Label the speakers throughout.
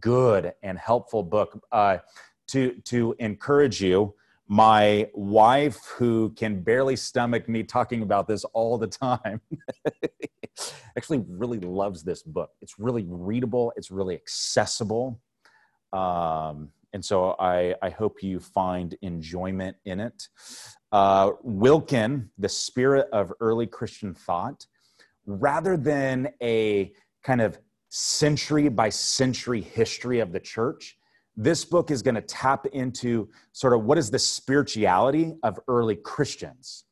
Speaker 1: good and helpful book. Uh, to to encourage you, my wife, who can barely stomach me talking about this all the time, actually really loves this book. It's really readable. It's really accessible. Um, and so I, I hope you find enjoyment in it. Uh, Wilken, the spirit of early Christian thought, rather than a kind of century by century history of the church, this book is going to tap into sort of what is the spirituality of early Christians.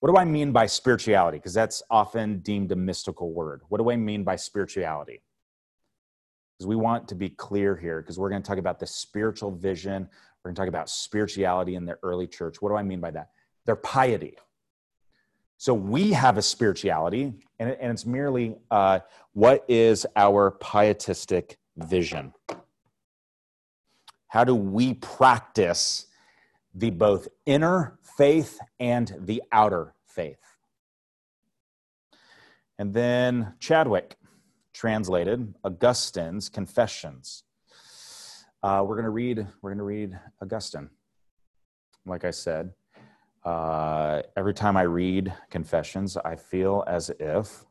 Speaker 1: What do I mean by spirituality? Because that's often deemed a mystical word. What do I mean by spirituality? Because we want to be clear here, because we're going to talk about the spiritual vision. We're going to talk about spirituality in the early church. What do I mean by that? Their piety. So we have a spirituality, and, and it's merely uh, what is our pietistic vision? How do we practice the both inner faith and the outer faith? And then Chadwick translated Augustine's Confessions. Uh, we're going to read. We're going to read Augustine. Like I said, uh, every time I read Confessions, I feel as if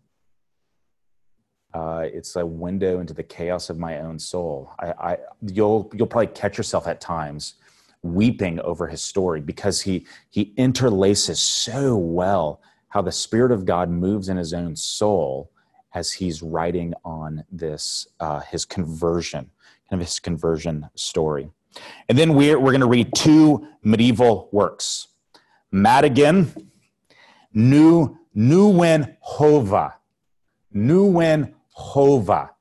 Speaker 1: uh, it's a window into the chaos of my own soul. I, I, you'll you'll probably catch yourself at times weeping over his story because he he interlaces so well how the Spirit of God moves in his own soul as he's writing on this uh, his conversion, kind of his conversion story. And then we're we're going to read two medieval works, Madigan, New Nieuwenhove, Nieuwen Hova.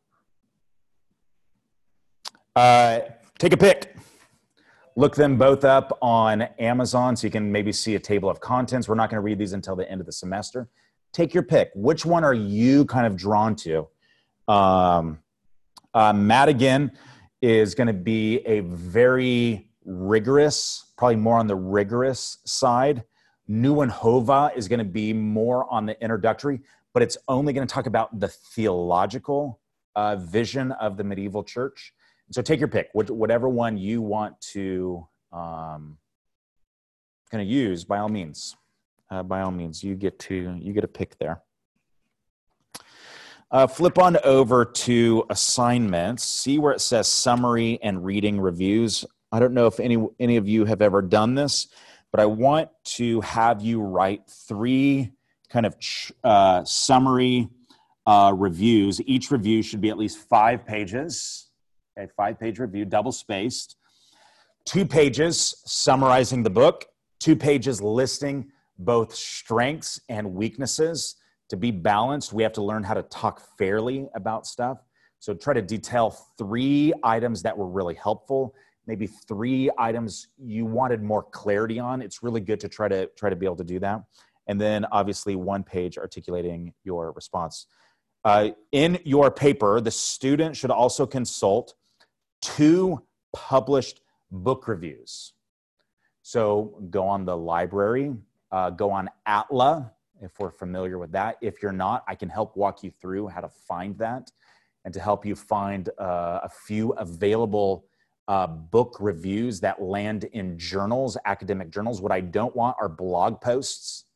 Speaker 1: Uh, take a pick. Look them both up on Amazon so you can maybe see a table of contents. We're not going to read these until the end of the semester. Take your pick. Which one are you kind of drawn to? Um, uh, Madigan is going to be a very rigorous, probably more on the rigorous side. Nieuwenhove is going to be more on the introductory but it's only going to talk about the theological uh, vision of the medieval church. So take your pick, whatever one you want to um, kind of use. By all means, uh, by all means, you get to you get a pick there. Uh, flip on over to assignments. See where it says summary and reading reviews. I don't know if any any of you have ever done this, but I want to have you write three kind of uh, summary uh, reviews. Each review should be at least five pages, a five page review, double spaced. Two pages summarizing the book, two pages listing both strengths and weaknesses. To be balanced, we have to learn how to talk fairly about stuff. So try to detail three items that were really helpful, maybe three items you wanted more clarity on. It's really good to try to try to be able to do that and then obviously one page articulating your response. Uh, in your paper, the student should also consult two published book reviews. So go on the library, uh, go on Atla, if we're familiar with that. If you're not, I can help walk you through how to find that and to help you find uh, a few available uh, book reviews that land in journals, academic journals. What I don't want are blog posts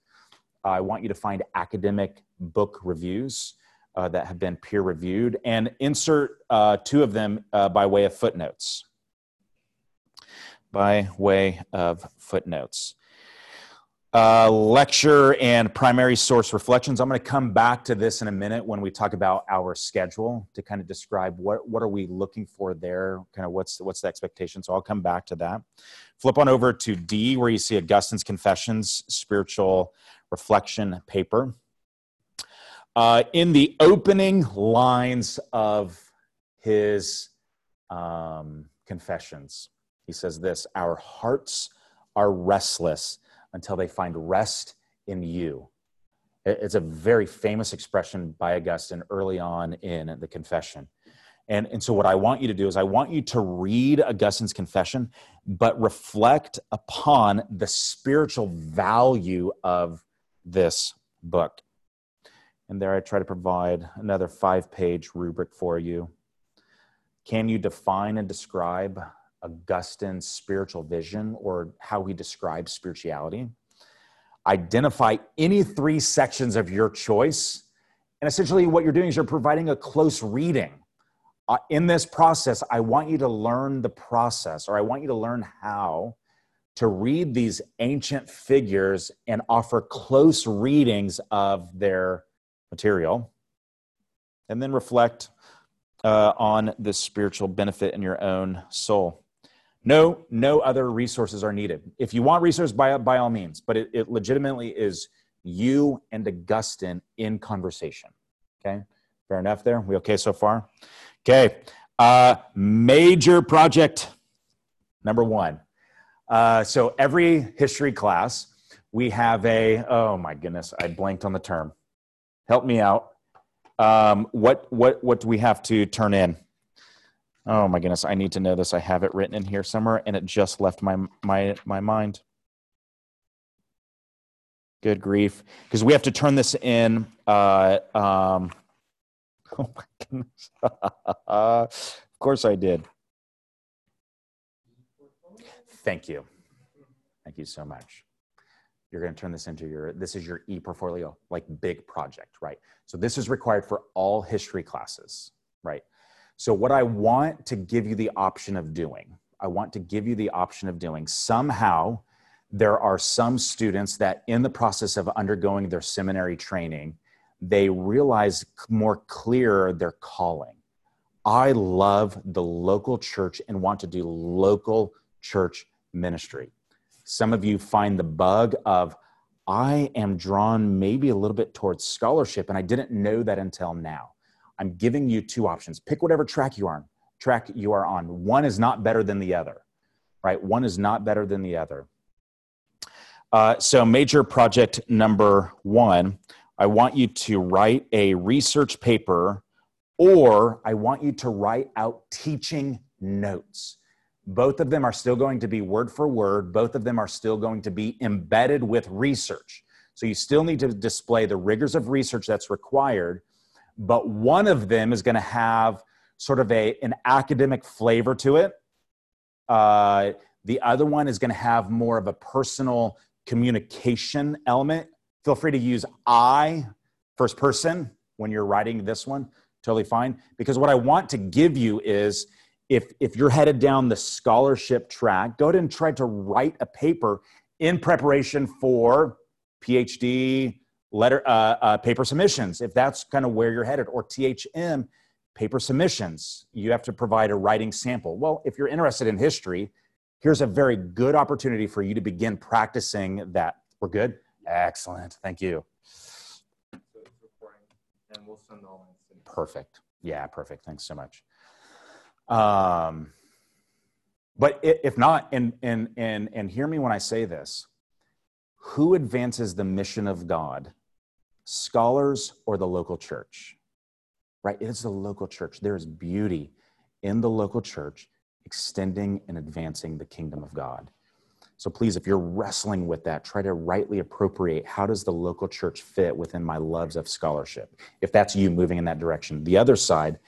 Speaker 1: I want you to find academic book reviews uh, that have been peer reviewed and insert uh, two of them uh, by way of footnotes. By way of footnotes. Uh, lecture and primary source reflections. I'm going to come back to this in a minute when we talk about our schedule to kind of describe what, what are we looking for there, kind of what's, what's the expectation. So I'll come back to that. Flip on over to D, where you see Augustine's Confessions, Spiritual reflection paper. Uh, in the opening lines of his um, confessions, he says this Our hearts are restless until they find rest in you. It's a very famous expression by Augustine early on in the confession. And, and so, what I want you to do is, I want you to read Augustine's confession, but reflect upon the spiritual value of this book. And there I try to provide another five page rubric for you Can you define and describe Augustine's spiritual vision or how he describes spirituality? Identify any three sections of your choice. And essentially, what you're doing is you're providing a close reading. Uh, in this process, I want you to learn the process, or I want you to learn how to read these ancient figures and offer close readings of their material, and then reflect uh, on the spiritual benefit in your own soul. No, no other resources are needed. If you want resources, by, by all means, but it, it legitimately is you and Augustine in conversation. Okay, fair enough there? We okay so far? Okay, uh, major project number one. Uh, so every history class, we have a, oh my goodness, I blanked on the term. Help me out. Um, what, what, what do we have to turn in? Oh my goodness, I need to know this. I have it written in here somewhere and it just left my my my mind. Good grief. Because we have to turn this in uh um oh my goodness. of course I did. Thank you. Thank you so much. You're going to turn this into your this is your e-portfolio like big project, right? So this is required for all history classes, right? So, what I want to give you the option of doing, I want to give you the option of doing somehow. There are some students that, in the process of undergoing their seminary training, they realize more clear their calling. I love the local church and want to do local church ministry. Some of you find the bug of, I am drawn maybe a little bit towards scholarship, and I didn't know that until now. I'm giving you two options. Pick whatever track you are on. Track you are on. One is not better than the other, right? One is not better than the other. Uh, so, major project number one, I want you to write a research paper, or I want you to write out teaching notes. Both of them are still going to be word for word. Both of them are still going to be embedded with research. So you still need to display the rigors of research that's required, but one of them is going to have sort of a, an academic flavor to it. Uh, the other one is going to have more of a personal communication element. Feel free to use I, first person, when you're writing this one. Totally fine. Because what I want to give you is if, if you're headed down the scholarship track, go ahead and try to write a paper in preparation for PhD, letter uh, uh, paper submissions if that's kind of where you're headed or thm paper submissions. You have to provide a writing sample. Well if you're interested in history here's a very good opportunity for you to begin practicing that. We're good? Excellent. Thank you. Perfect. Yeah perfect. Thanks so much. Um but if not and and and and hear me when i say this. Who advances the mission of god scholars or the local church, right? It's the local church. There is beauty in the local church extending and advancing the kingdom of God. So please, if you're wrestling with that, try to rightly appropriate how does the local church fit within my loves of scholarship? If that's you moving in that direction. The other side,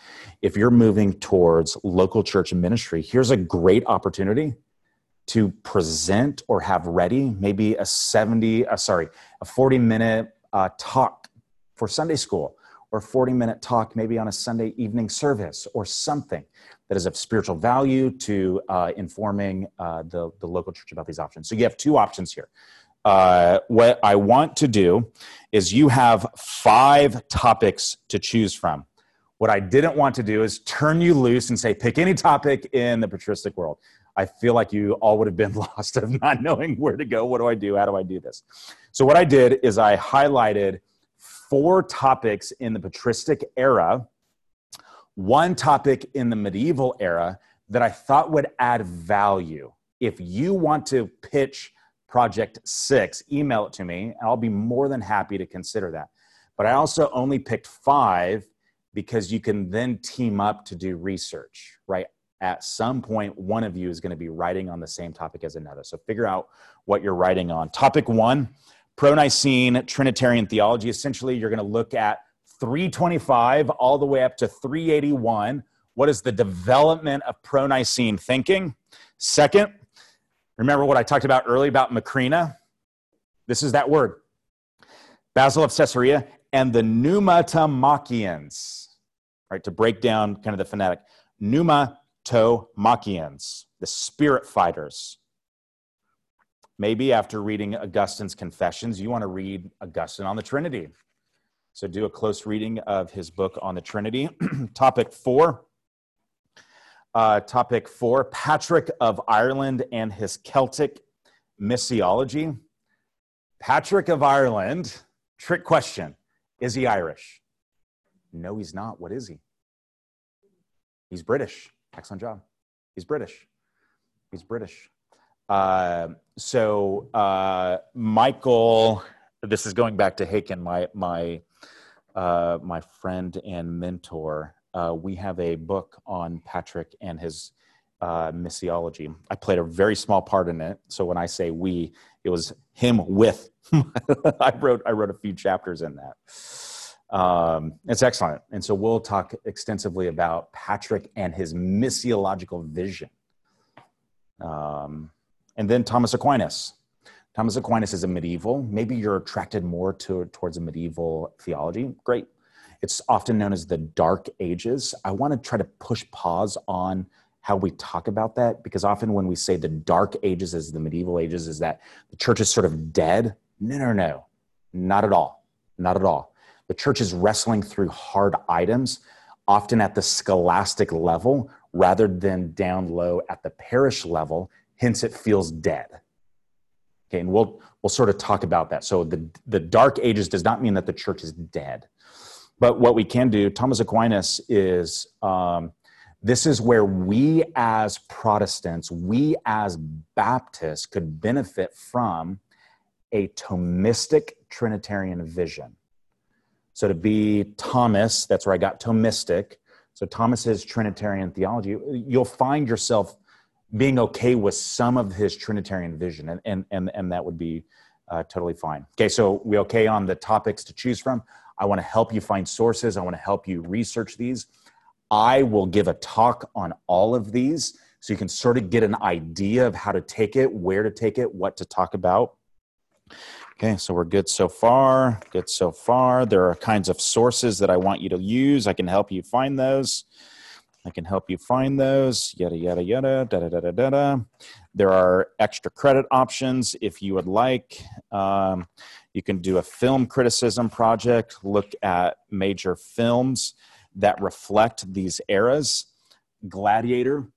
Speaker 1: if you're moving towards local church ministry, here's a great opportunity to present or have ready maybe a 70, uh, sorry, a 40 minute uh, talk for Sunday school or 40 minute talk maybe on a Sunday evening service or something that is of spiritual value to uh, informing uh, the, the local church about these options. So you have two options here. Uh, what I want to do is you have five topics to choose from. What I didn't want to do is turn you loose and say, pick any topic in the patristic world. I feel like you all would have been lost of not knowing where to go. What do I do? How do I do this? So, what I did is I highlighted four topics in the patristic era, one topic in the medieval era that I thought would add value. If you want to pitch Project Six, email it to me, and I'll be more than happy to consider that. But I also only picked five because you can then team up to do research, right? At some point, one of you is going to be writing on the same topic as another. So figure out what you're writing on. Topic one pro Nicene Trinitarian theology. Essentially, you're going to look at 325 all the way up to 381. What is the development of pro Nicene thinking? Second, remember what I talked about earlier about Macrina? This is that word. Basil of Caesarea and the Pneumatomachians, right? To break down kind of the phonetic. Pneumatomachians, the spirit fighters. Maybe after reading Augustine's Confessions, you want to read Augustine on the Trinity. So do a close reading of his book on the Trinity. topic four. Uh, topic four Patrick of Ireland and his Celtic missiology. Patrick of Ireland, trick question is he Irish? No, he's not. What is he? He's British. Excellent job. He's British. He's British. Uh, so uh, Michael, this is going back to Haykin, my my uh, my friend and mentor. Uh, we have a book on Patrick and his uh, missiology. I played a very small part in it. So when I say we, it was him with. I wrote I wrote a few chapters in that. Um, it's excellent. And so we'll talk extensively about Patrick and his missiological vision. Um, and then Thomas Aquinas. Thomas Aquinas is a medieval. Maybe you're attracted more to, towards a medieval theology. Great. It's often known as the Dark Ages. I want to try to push pause on how we talk about that because often when we say the Dark Ages as the medieval ages, is that the church is sort of dead? No, no, no. Not at all. Not at all. The church is wrestling through hard items, often at the scholastic level rather than down low at the parish level. Hence, it feels dead. Okay, and we'll we'll sort of talk about that. So the the Dark Ages does not mean that the church is dead, but what we can do, Thomas Aquinas is. Um, this is where we as Protestants, we as Baptists could benefit from a Thomistic Trinitarian vision. So to be Thomas, that's where I got Thomistic. So Thomas's Trinitarian theology, you'll find yourself being okay with some of his Trinitarian vision, and and and, and that would be uh, totally fine. Okay, so we okay on the topics to choose from. I want to help you find sources. I want to help you research these. I will give a talk on all of these so you can sort of get an idea of how to take it, where to take it, what to talk about. Okay, so we're good so far. Good so far. There are kinds of sources that I want you to use. I can help you find those. I can help you find those. Yada, yada, yada, da, da, da, da, da. da. There are extra credit options if you would like. Um, you can do a film criticism project, look at major films that reflect these eras. Gladiator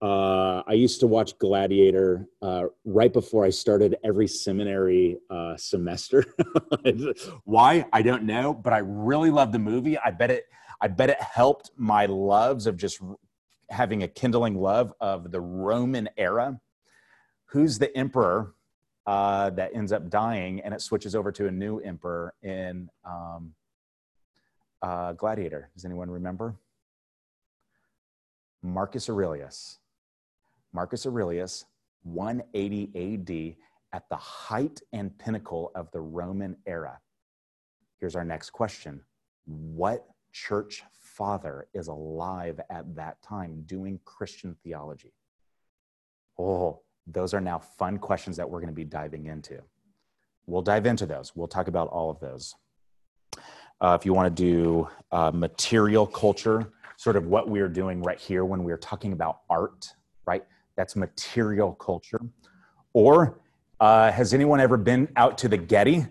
Speaker 1: uh, I used to watch Gladiator uh, right before I started every seminary uh, semester. Why? I don't know, but I really love the movie. I bet it. I bet it helped my loves of just having a kindling love of the Roman era. Who's the emperor uh, that ends up dying, and it switches over to a new emperor in um, uh, Gladiator? Does anyone remember? Marcus Aurelius. Marcus Aurelius, 180 AD, at the height and pinnacle of the Roman era. Here's our next question What church father is alive at that time doing Christian theology? Oh, those are now fun questions that we're going to be diving into. We'll dive into those. We'll talk about all of those. Uh, if you want to do uh, material culture, sort of what we're doing right here when we're talking about art, right? That's material culture. Or uh, has anyone ever been out to the Getty?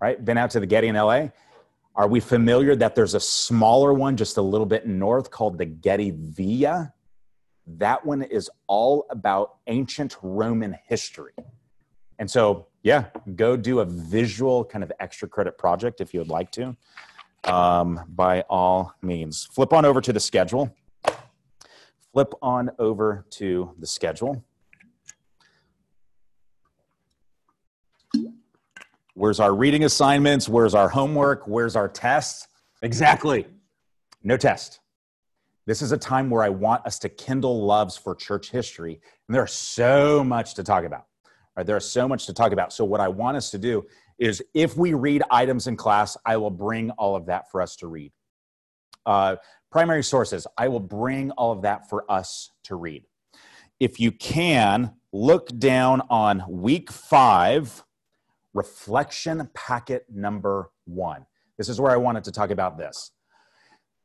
Speaker 1: Right? Been out to the Getty in LA? Are we familiar that there's a smaller one just a little bit north called the Getty Villa? That one is all about ancient Roman history. And so, yeah, go do a visual kind of extra credit project if you would like to, um, by all means. Flip on over to the schedule flip on over to the schedule. Where's our reading assignments? Where's our homework? Where's our tests? Exactly. No test. This is a time where I want us to kindle loves for church history. And there's so much to talk about. Right? There's so much to talk about. So, what I want us to do is if we read items in class, I will bring all of that for us to read. Uh, primary sources. I will bring all of that for us to read. If you can, look down on week five, reflection packet number one. This is where I wanted to talk about this.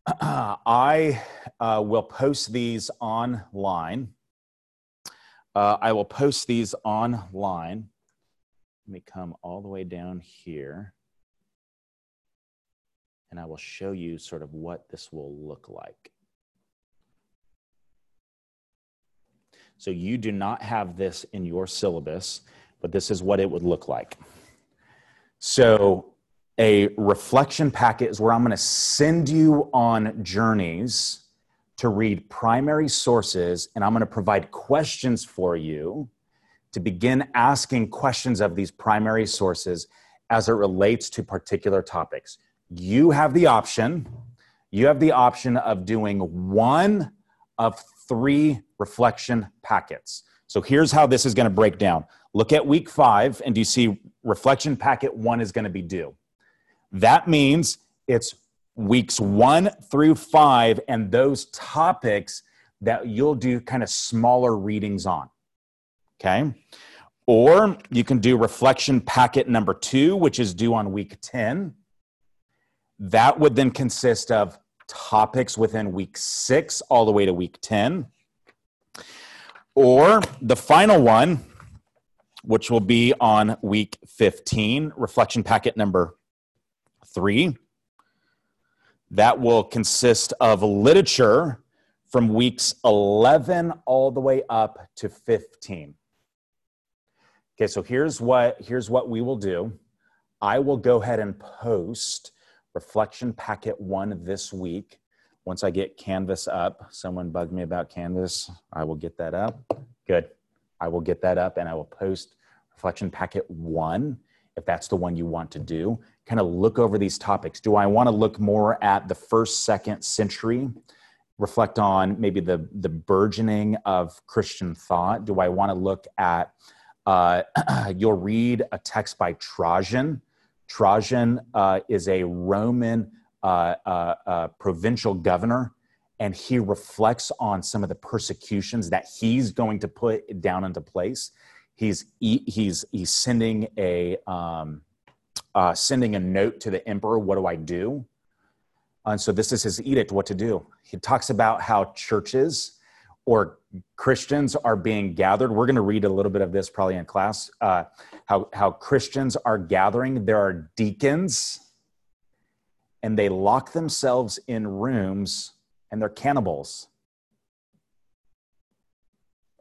Speaker 1: I uh, will post these online. Uh, I will post these online. Let me come all the way down here. And I will show you sort of what this will look like. So you do not have this in your syllabus, but this is what it would look like. So a reflection packet is where I'm going to send you on journeys to read primary sources, and I'm going to provide questions for you to begin asking questions of these primary sources as it relates to particular topics. You have the option, you have the option of doing one of three reflection packets. So here's how this is going to break down. Look at week five, and do you see reflection packet one is going to be due? That means it's weeks one through five and those topics that you'll do kind of smaller readings on. Okay. Or you can do reflection packet number two, which is due on week 10. That would then consist of topics within week six all the way to week 10. Or the final one, which will be on week 15, reflection packet number three. That will consist of literature from weeks 11 all the way up to 15. Okay, so here's what here's what we will do. I will go ahead and post reflection packet 1 this week. Once I get Canvas up, someone bugged me about Canvas. I will get that up. Good. I will get that up and I will post reflection packet 1 if that's the one you want to do kind of look over these topics. Do I want to look more at the first, second century? Reflect on maybe the, the burgeoning of Christian thought? Do I want to look at, uh, you'll read a text by Trajan. Trajan uh, is a Roman uh, uh, uh provincial governor, and he reflects on some of the persecutions that he's going to put down into place. He's, he's, he's sending a, um, uh, sending a note to the emperor, what do I do? And so this is his edict, what to do. He talks about how churches or Christians are being gathered. We're going to read a little bit of this probably in class. Uh, how, how Christians are gathering. There are deacons, and they lock themselves in rooms, and they're cannibals.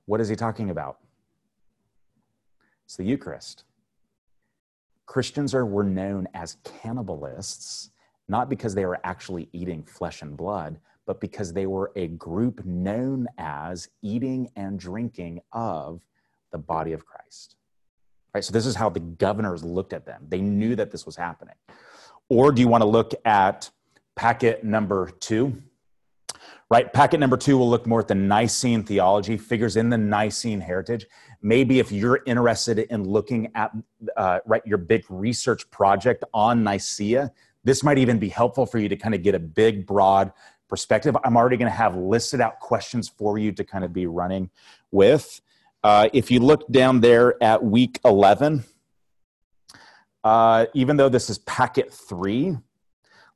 Speaker 1: What is he talking about? It's the Eucharist. Christians are, were known as cannibalists, not because they were actually eating flesh and blood, but because they were a group known as eating and drinking of the body of Christ. Right? So this is how the governors looked at them. They knew that this was happening. Or do you want to look at packet number two? Right, packet number two will look more at the Nicene theology, figures in the Nicene heritage maybe if you're interested in looking at uh, right your big research project on nicaea this might even be helpful for you to kind of get a big broad perspective i'm already going to have listed out questions for you to kind of be running with uh, if you look down there at week 11 uh, even though this is packet 3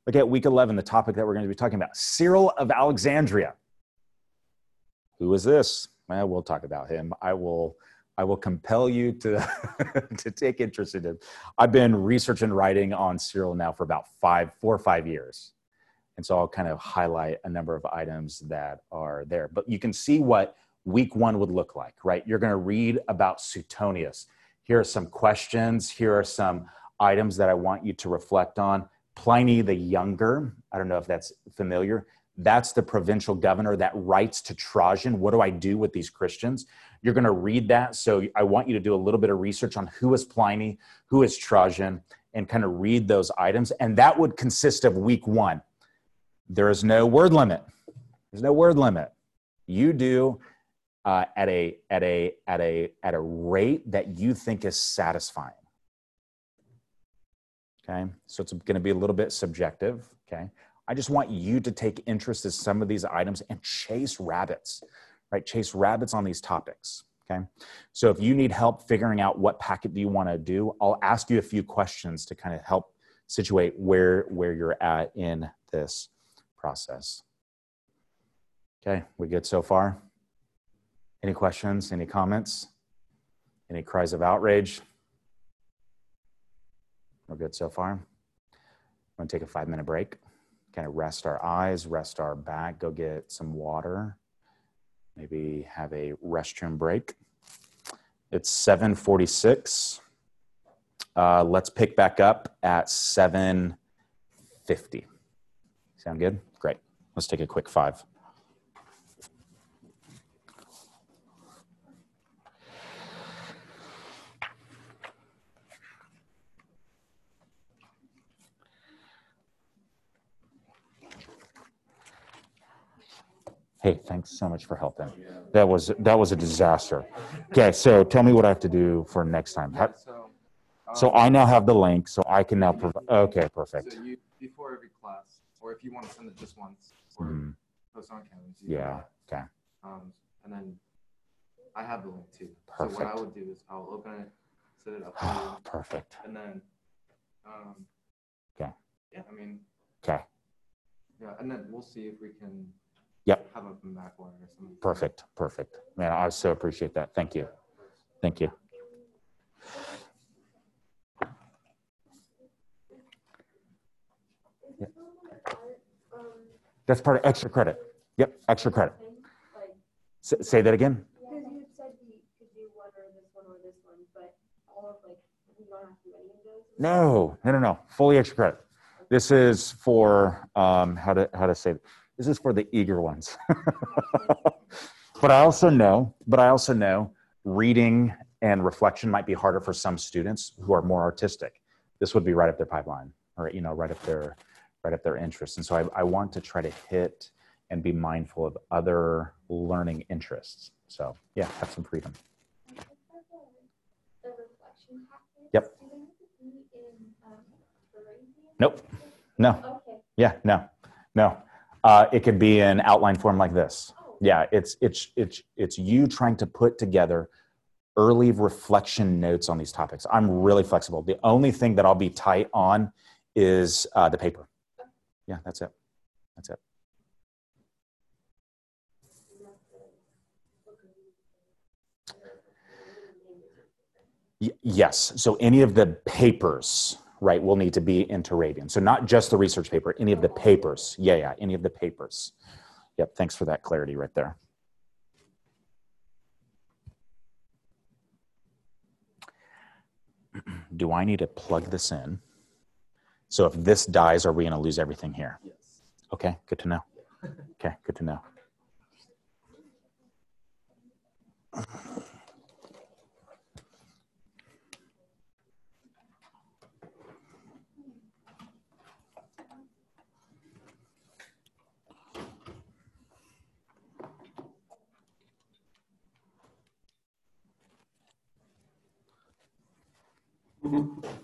Speaker 1: look at week 11 the topic that we're going to be talking about cyril of alexandria who is this well, we'll talk about him i will I will compel you to, to take interest in him. I've been researching writing on Cyril now for about five, four or five years. And so I'll kind of highlight a number of items that are there. But you can see what week one would look like, right? You're going to read about Suetonius. Here are some questions. Here are some items that I want you to reflect on. Pliny the Younger, I don't know if that's familiar. That's the provincial governor that writes to Trajan, What do I do with these Christians? You're going to read that. So I want you to do a little bit of research on who is Pliny, who is Trajan, and kind of read those items. And that would consist of week one. There is no word limit. There's no word limit. You do uh, at a at a at a at a rate that you think is satisfying. Okay, so it's going to be a little bit subjective. Okay, I just want you to take interest in some of these items and chase rabbits, right? Chase rabbits on these topics. Okay. So if you need help figuring out what packet do you want to do, I'll ask you a few questions to kind of help situate where where you're at in this process. Okay, we good so far? Any questions? Any comments? Any cries of outrage? We're good so far. I'm to take a five minute break, kind of rest our eyes, rest our back, go get some water, maybe have a restroom break. It's 746. Uh, let's pick back up at 750. Sound good? Great. Let's take a quick five. Hey, thanks so much for helping. That was that was a disaster. Okay, so tell me what I have to do for next time. How-
Speaker 2: so,
Speaker 1: I now have the link, so I can now provide. Okay, perfect.
Speaker 2: So you, before every class, or if you want to send it just once, or
Speaker 1: Mhm.
Speaker 2: post on Canvas. you
Speaker 1: Yeah. Okay.
Speaker 2: Um, and then I have the link too. Perfect. So what I would do is I'll open it, set it up
Speaker 1: Perfect.
Speaker 2: and then, um,
Speaker 1: Okay.
Speaker 2: Yeah, I mean,
Speaker 1: Okay.
Speaker 2: yeah, and then we'll see if we can.
Speaker 1: Yep.
Speaker 2: Have a backwire or something.
Speaker 1: Perfect. Perfect. Man, I so appreciate that. Thank you. Thank you. Yeah. That's part of extra credit. Yep, extra credit. S- say that again.
Speaker 3: Because you had said we could do one or this one or this one, but all of like, we don't have to do any of those?
Speaker 1: No, no, no, no. Fully extra credit. This is for um, how to how to say it. This is for the eager ones. but I also know, but I also know reading and reflection might be harder for some students who are more artistic. This would be right up their pipeline, or you know, right up their right up their interest. And so I, I want to try to hit and be mindful of other learning interests. So yeah, have some freedom.
Speaker 3: The reflection package?
Speaker 1: Yep.
Speaker 3: Do they have to be in, Turabian?
Speaker 1: Nope. No.
Speaker 3: Okay.
Speaker 1: Yeah, no, no. Uh, it could be in outline form like this.
Speaker 3: Oh,
Speaker 1: Yeah, it's it's it's it's you trying to put together early reflection notes on these topics. I'm really flexible. The only thing that I'll be tight on is uh, the paper. Yeah, that's it. That's it. Yes. So any of the papers, right, will need to be in Turabian. So not just the research paper, any of the papers. Yeah, yeah, any of the papers. Yep. Thanks for that clarity right there. Do I need to plug this in? So if this dies, are we going to lose everything here?
Speaker 2: Yes.
Speaker 1: Okay, good to know. Okay, good to know. Mm-hmm.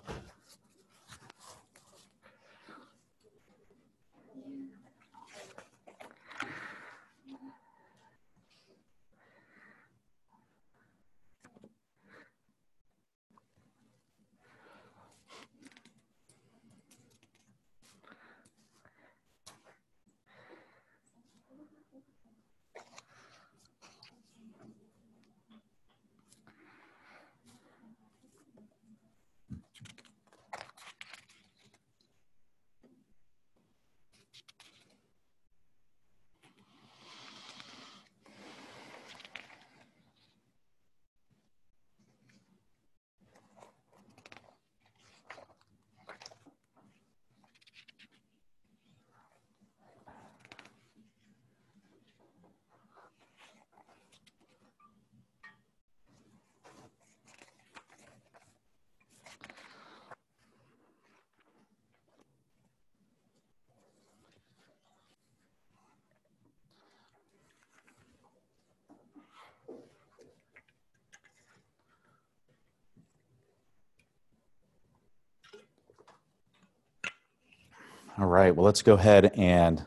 Speaker 1: All right, well, let's go ahead and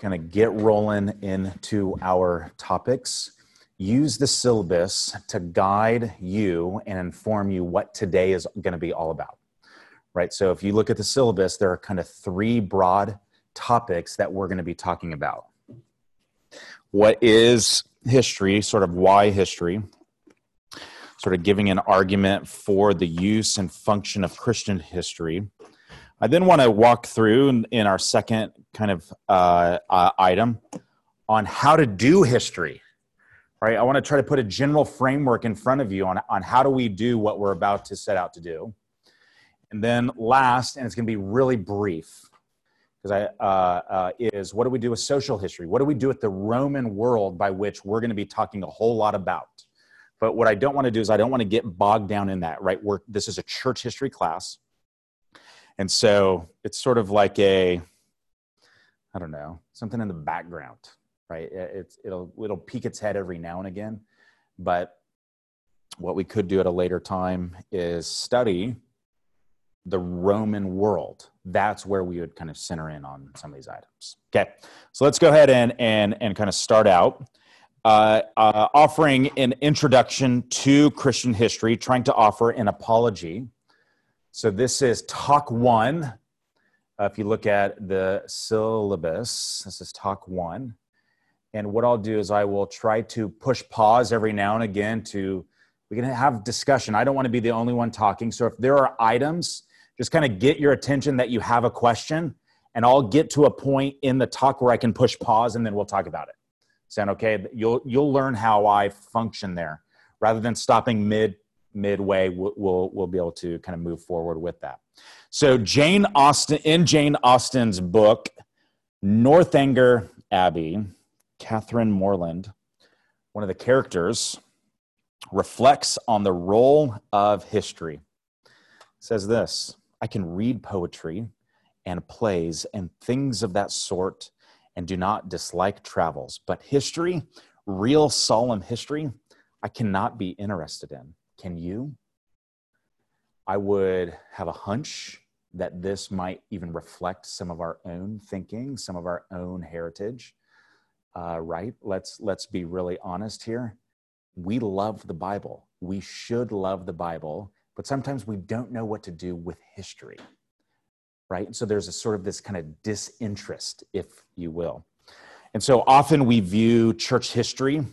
Speaker 1: kind of get rolling into our topics. Use the syllabus to guide you and inform you what today is going to be all about. Right, so if you look at the syllabus, there are kind of three broad topics that we're going to be talking about. What is history, sort of why history, sort of giving an argument for the use and function of Christian history. I then want to walk through in, in our second kind of uh, uh, item on how to do history. Right, I want to try to put a general framework in front of you on, on how do we do what we're about to set out to do. And then last, and it's going to be really brief, because I uh, uh, is what do we do with social history? What do we do with the Roman world by which we're going to be talking a whole lot about? But what I don't want to do is I don't want to get bogged down in that. Right? We're, this is a church history class, and so it's sort of like a I don't know something in the background, right? It's it'll it'll peek its head every now and again, but what we could do at a later time is study the Roman world. That's where we would kind of center in on some of these items. Okay, so let's go ahead and and and kind of start out. Uh, uh, offering an introduction to Christian history, trying to offer an apology. So, this is talk one. Uh, if you look at the syllabus, this is talk one. And what I'll do is I will try to push pause every now and again to, we can have discussion. I don't want to be the only one talking. So, if there are items just kind of get your attention that you have a question and I'll get to a point in the talk where I can push pause and then we'll talk about it. Sound okay? You'll you'll learn how I function there rather than stopping mid midway. We'll, we'll we'll be able to kind of move forward with that. So Jane Austen in Jane Austen's book Northanger Abbey, Catherine Morland, one of the characters reflects on the role of history. says this I can read poetry and plays and things of that sort and do not dislike travels. But history, real solemn history, I cannot be interested in. Can you? I would have a hunch that this might even reflect some of our own thinking, some of our own heritage. Uh, right? Let's let's be really honest here. We love the Bible. We should love the Bible but sometimes we don't know what to do with history, right? And so there's a sort of this kind of disinterest, if you will. And so often we view church history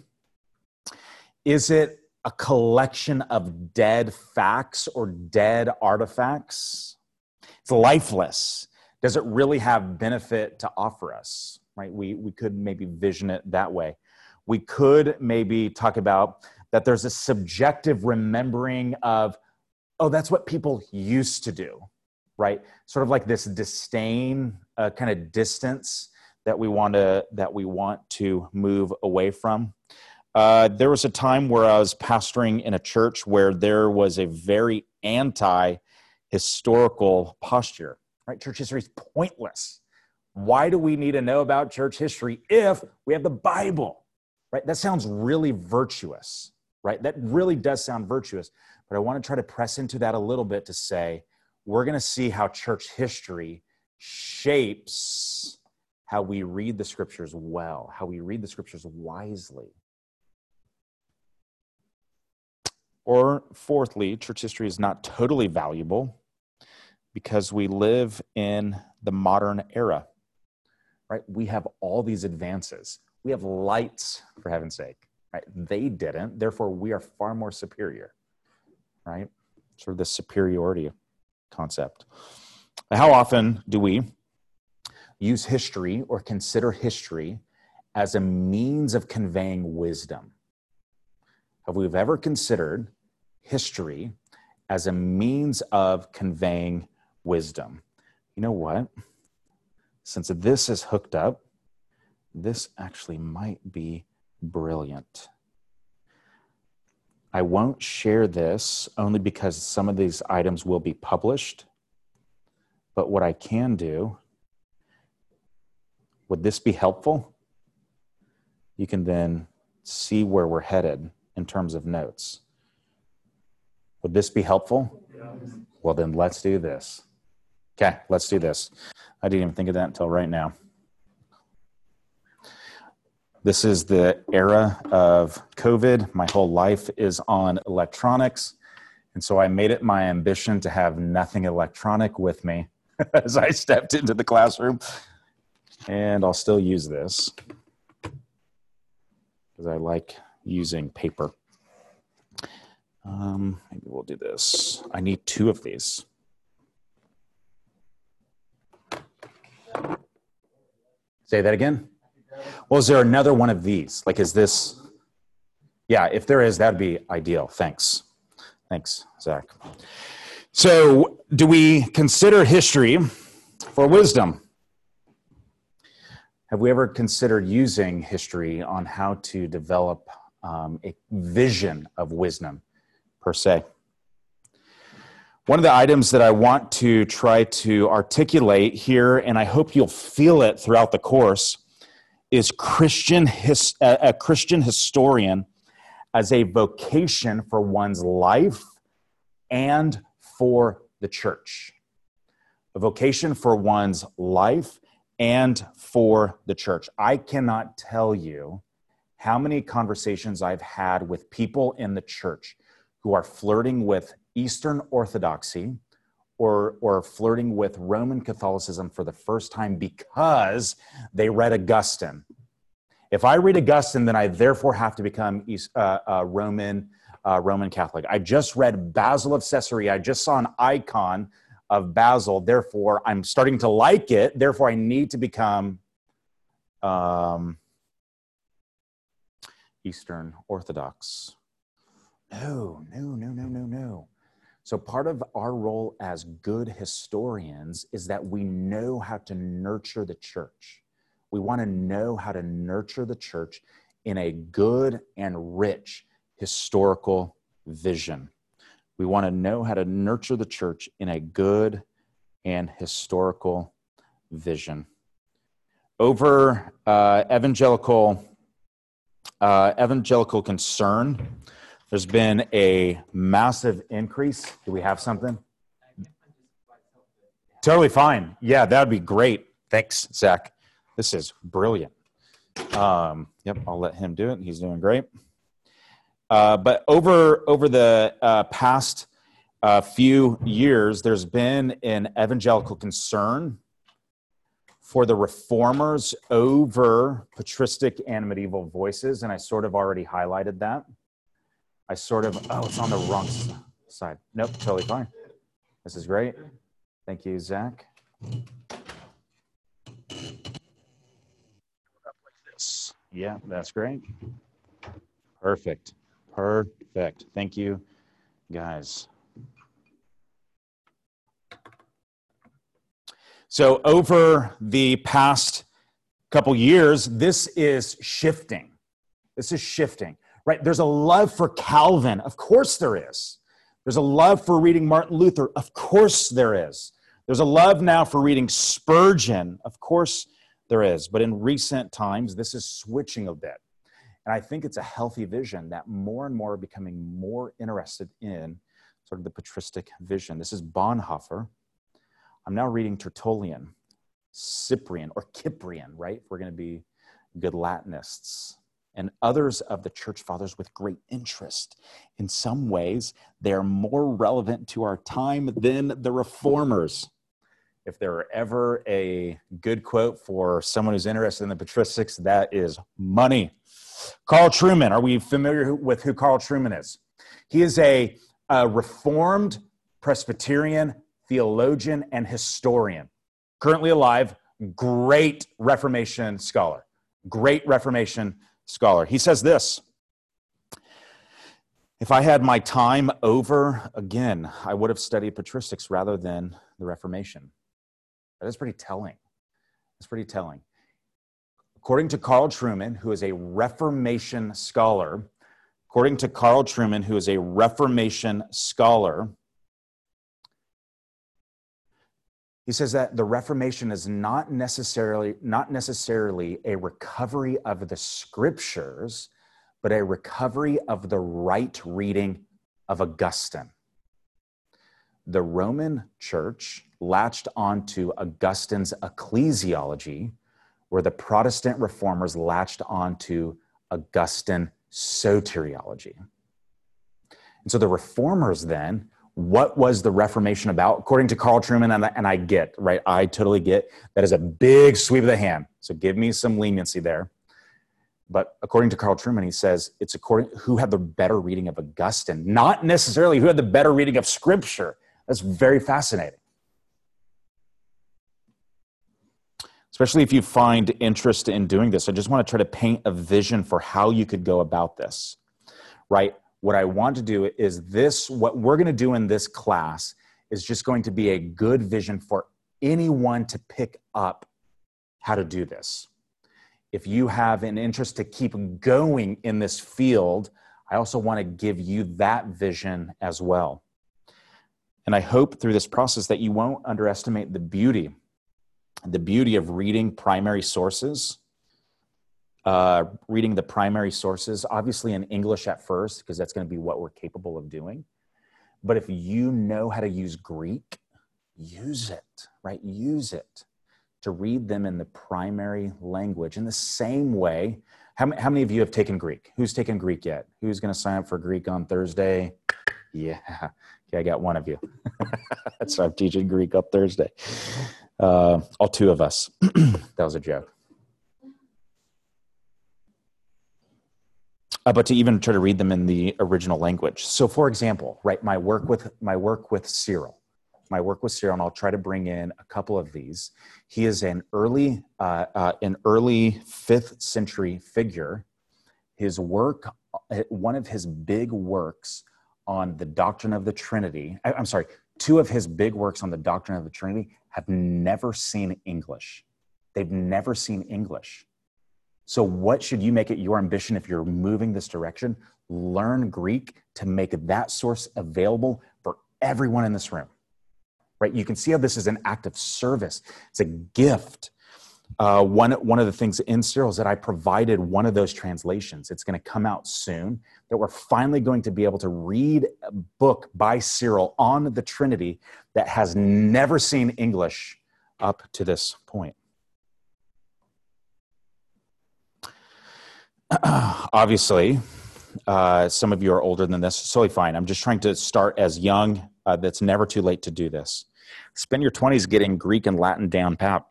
Speaker 1: is it a collection of dead facts or dead artifacts? It's lifeless. Does it really have benefit to offer us? Right? We, we could maybe vision it that way. We could maybe talk about that there's a subjective remembering of oh, that's what people used to do, right? Sort of like this disdain, uh, kind of distance that we want to that we want to move away from. Uh, there was a time where I was pastoring in a church where there was a very anti historical posture. Right, church history is pointless. Why do we need to know about church history if we have the Bible? Right, that sounds really virtuous. Right, that really does sound virtuous. But I want to try to press into that a little bit to say we're going to see how church history shapes how we read the scriptures well, how we read the scriptures wisely. Or, fourthly, church history is not totally valuable because we live in the modern era, right? We have all these advances. We have lights, for heaven's sake, right? They didn't. Therefore, we are far more superior right? Sort of the superiority concept. How often do we use history or consider history as a means of conveying wisdom? Have we ever considered history as a means of conveying wisdom? You know what? Since this is hooked up, this actually might be brilliant. I won't share this only because some of these items will be published. But what I can do, would this be helpful? You can then see where we're headed in terms of notes. Would this be helpful? Well, then let's do this. Okay, let's do this. I didn't even think of that until right now. This is the era of COVID. My whole life is on electronics. And so I made it my ambition to have nothing electronic with me as I stepped into the classroom. And I'll still use this because I like using paper. Um, maybe we'll do this. I need two of these. Say that again. Well, is there another one of these? Like, is this? Yeah, if there is, that'd be ideal. Thanks. Thanks, Zach. So, do we consider history for wisdom? Have we ever considered using history on how to develop um, a vision of wisdom, per se? One of the items that I want to try to articulate here, and I hope you'll feel it throughout the course, is Christian his, a Christian historian as a vocation for one's life and for the church. A vocation for one's life and for the church. I cannot tell you how many conversations I've had with people in the church who are flirting with Eastern Orthodoxy or, or flirting with Roman Catholicism for the first time because they read Augustine. If I read Augustine, then I therefore have to become East, uh, uh, Roman, uh, Roman Catholic. I just read Basil of Caesarea. I just saw an icon of Basil. Therefore, I'm starting to like it. Therefore, I need to become um, Eastern Orthodox. No, no, no, no, no, no. So, part of our role as good historians is that we know how to nurture the church. We want to know how to nurture the church in a good and rich historical vision. We want to know how to nurture the church in a good and historical vision. Over uh, evangelical uh, evangelical concern there's been a massive increase. Do we have something? Totally fine. Yeah, that would be great. Thanks, Zach. This is brilliant. Um, yep, I'll let him do it. He's doing great. Uh, but over over the uh, past uh, few years, there's been an evangelical concern for the reformers over patristic and medieval voices, and I sort of already highlighted that. I sort of, oh, it's on the wrong side. Nope, totally fine. This is great. Thank you, Zach. Yeah, that's great. Perfect. Perfect. Thank you, guys. So, over the past couple years, this is shifting. This is shifting right? There's a love for Calvin. Of course there is. There's a love for reading Martin Luther. Of course there is. There's a love now for reading Spurgeon. Of course there is. But in recent times, this is switching a bit. And I think it's a healthy vision that more and more are becoming more interested in sort of the patristic vision. This is Bonhoeffer. I'm now reading Tertullian, Cyprian, or Cyprian, right? We're going to be good Latinists and others of the church fathers with great interest. In some ways, they're more relevant to our time than the reformers. If there were ever a good quote for someone who's interested in the patristics, that is money. Carl Trueman, are we familiar with who Carl Trueman is? He is a, a reformed Presbyterian theologian and historian, currently alive, great Reformation scholar, great Reformation scholar. He says this If I had my time over again, I would have studied patristics rather than the Reformation. That is pretty telling. That's pretty telling. According to Carl Trueman, who is a Reformation scholar, according to Carl Trueman, who is a Reformation scholar, He says that the Reformation is not necessarily, not necessarily a recovery of the scriptures, but a recovery of the right reading of Augustine. the Roman church latched onto Augustine's ecclesiology, where the Protestant reformers latched onto Augustine soteriology. And so the reformers then, what was the Reformation about? According to Carl Trueman, and I, and I get, right? I totally get that is a big sweep of the hand. So give me some leniency there. But according to Carl Trueman, he says it's according who had the better reading of Augustine, not necessarily who had the better reading of Scripture. That's very fascinating. Especially if you find interest in doing this, I just want to try to paint a vision for how you could go about this, right? What I want to do is this, what we're going to do in this class is just going to be a good vision for anyone to pick up how to do this if you have an interest to keep going in this field, I also want to give you that vision as well. And I hope through this process that you won't underestimate the beauty, the beauty of reading primary sources, uh, reading the primary sources, obviously in English at first, because that's going to be what we're capable of doing. But if you know how to use Greek, use it, right? Use it to read them in the primary language in the same way. How, how many of you have taken Greek? Who's taken Greek yet? Who's going to sign up for Greek on Thursday? Yeah. Okay, I got one of you. so I'm teaching Greek up Thursday. Uh, all two of us. that was a joke. Uh, but to even try to read them in the original language. So, for example, right, my work with my work with Cyril my work with Cyril, and I'll try to bring in a couple of these. He is an early, uh, uh, an early fifth century figure. His work, uh, one of his big works on the doctrine of the Trinity. I, I'm sorry, two of his big works on the doctrine of the Trinity have never seen English. They've never seen English. So, what should you make it your ambition if you're moving this direction? Learn Greek to make that source available for everyone in this room right? You can see how this is an act of service. It's a gift. Uh, one, one of the things in Cyril is that I provided one of those translations. It's going to come out soon. That we're finally going to be able to read a book by Cyril on the Trinity that has never seen English up to this point. Obviously, uh, some of you are older than this. So fine. I'm just trying to start as young. Uh, that's never too late to do this spend your 20s getting Greek and Latin down pat,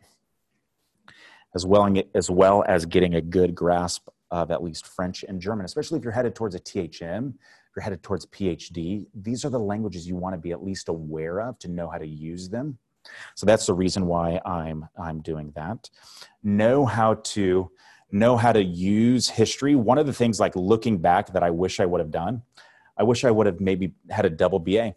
Speaker 1: as well, as well as getting a good grasp of at least French and German, especially if you're headed towards a THM, if you're headed towards PhD. These are the languages you want to be at least aware of to know how to use them. So that's the reason why I'm I'm doing that. Know how to know how to use history. One of the things like looking back that I wish I would have done, I wish I would have maybe had a double BA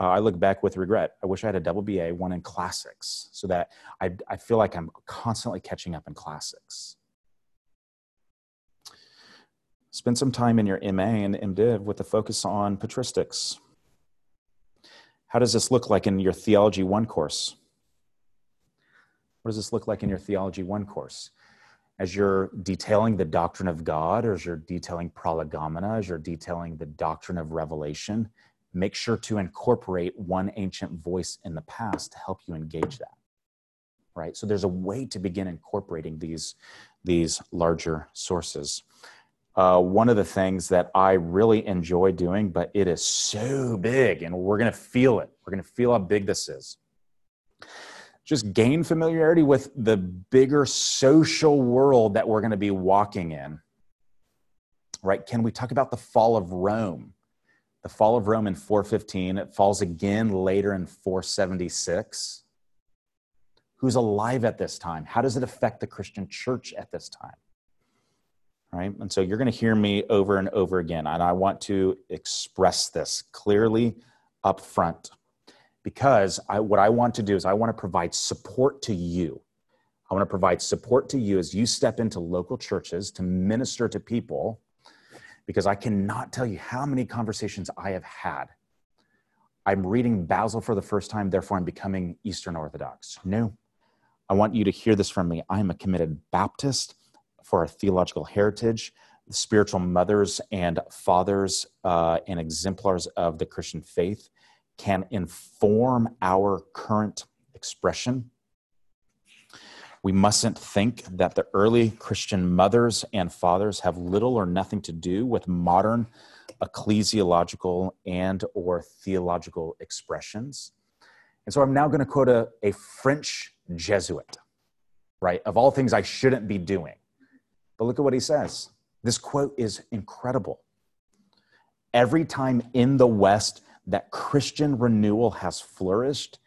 Speaker 1: uh, I look back with regret. I wish I had a double BA, one in classics, so that I, I feel like I'm constantly catching up in classics. Spend some time in your MA and MDiv with a focus on patristics. How does this look like in your Theology 1 course? What does this look like in your Theology 1 course? As you're detailing the doctrine of God, or as you're detailing prolegomena, as you're detailing the doctrine of revelation, make sure to incorporate one ancient voice in the past to help you engage that right? So there's a way to begin incorporating these these larger sources. Uh, one of the things that i really enjoy doing but it is so big and we're going to feel it. We're going to feel how big this is just gain familiarity with the bigger social world that we're going to be walking in right can we talk about the fall of rome the fall of Rome in 415. It falls again later in 476. Who's alive at this time? How does it affect the Christian church at this time? Right? And so you're going to hear me over and over again. And I want to express this clearly up front because I, what I want to do is I want to provide support to you. I want to provide support to you as you step into local churches to minister to people because I cannot tell you how many conversations I have had. I'm reading Basil for the first time, therefore I'm becoming Eastern Orthodox. No, I want you to hear this from me. I am a committed Baptist for our theological heritage, the spiritual mothers and fathers uh, and exemplars of the Christian faith can inform our current expression. We mustn't think that the early Christian mothers and fathers have little or nothing to do with modern ecclesiological and or theological expressions. And so I'm now going to quote a, a French Jesuit, right? Of all things I shouldn't be doing. But look at what he says. This quote is incredible. Every time in the West that Christian renewal has flourished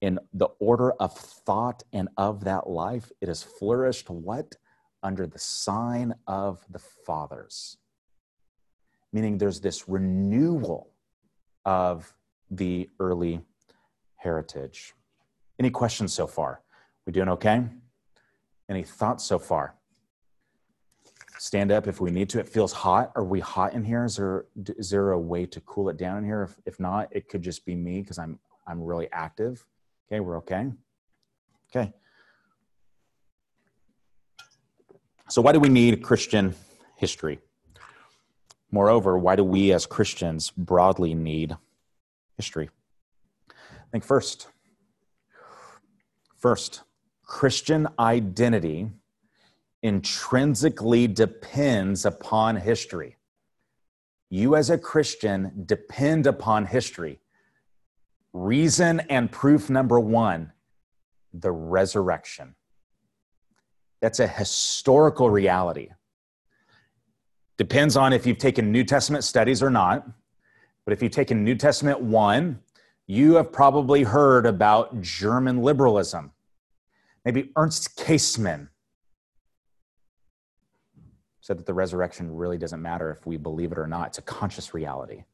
Speaker 1: in the order of thought and of that life, it has flourished what? Under the sign of the fathers. Meaning there's this renewal of the early heritage. Any questions so far? We doing okay? Any thoughts so far? Stand up if we need to. It feels hot. Are we hot in here? Is there is there a way to cool it down in here? If, if not, it could just be me because I'm I'm really active. Okay, we're okay. Okay. So why do we need Christian history? Moreover, why do we as Christians broadly need history? I think first. First, Christian identity intrinsically depends upon history. You, as a Christian, depend upon history. Reason and proof number one the resurrection. That's a historical reality. Depends on if you've taken New Testament studies or not. But if you've taken New Testament 1, you have probably heard about German liberalism. Maybe Ernst Käsemann said that the resurrection really doesn't matter if we believe it or not. It's a conscious reality.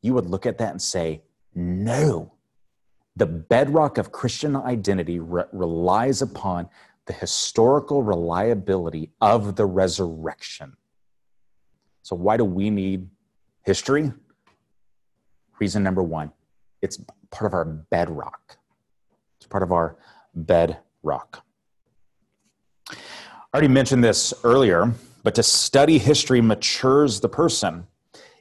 Speaker 1: You would look at that and say, no. The bedrock of Christian identity re- relies upon the historical reliability of the resurrection. So, why do we need history? Reason number one it's part of our bedrock. It's part of our bedrock. I already mentioned this earlier, but to study history matures the person.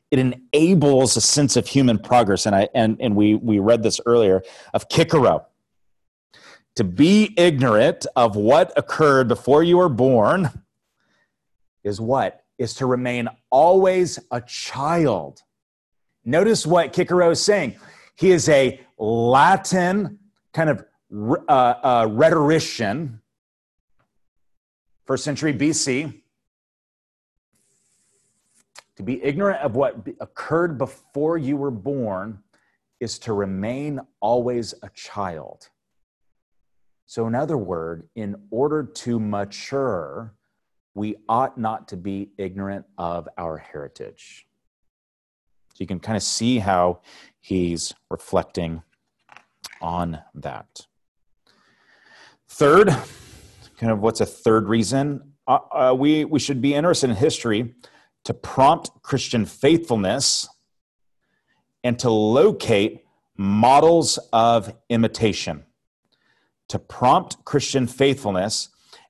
Speaker 1: It enables a sense of human progress. And, I, and, and we, we read this earlier of Cicero. To be ignorant of what occurred before you were born is what? Is to remain always a child. Notice what Cicero is saying. He is a Latin kind of uh, uh, rhetorician, first century BC. To be ignorant of what occurred before you were born is to remain always a child. So, in other words, in order to mature, we ought not to be ignorant of our heritage. So you can kind of see how he's reflecting on that. Third, kind of what's a third reason? Uh, uh, we, we should be interested in history to prompt Christian faithfulness and to locate models of imitation. To prompt Christian faithfulness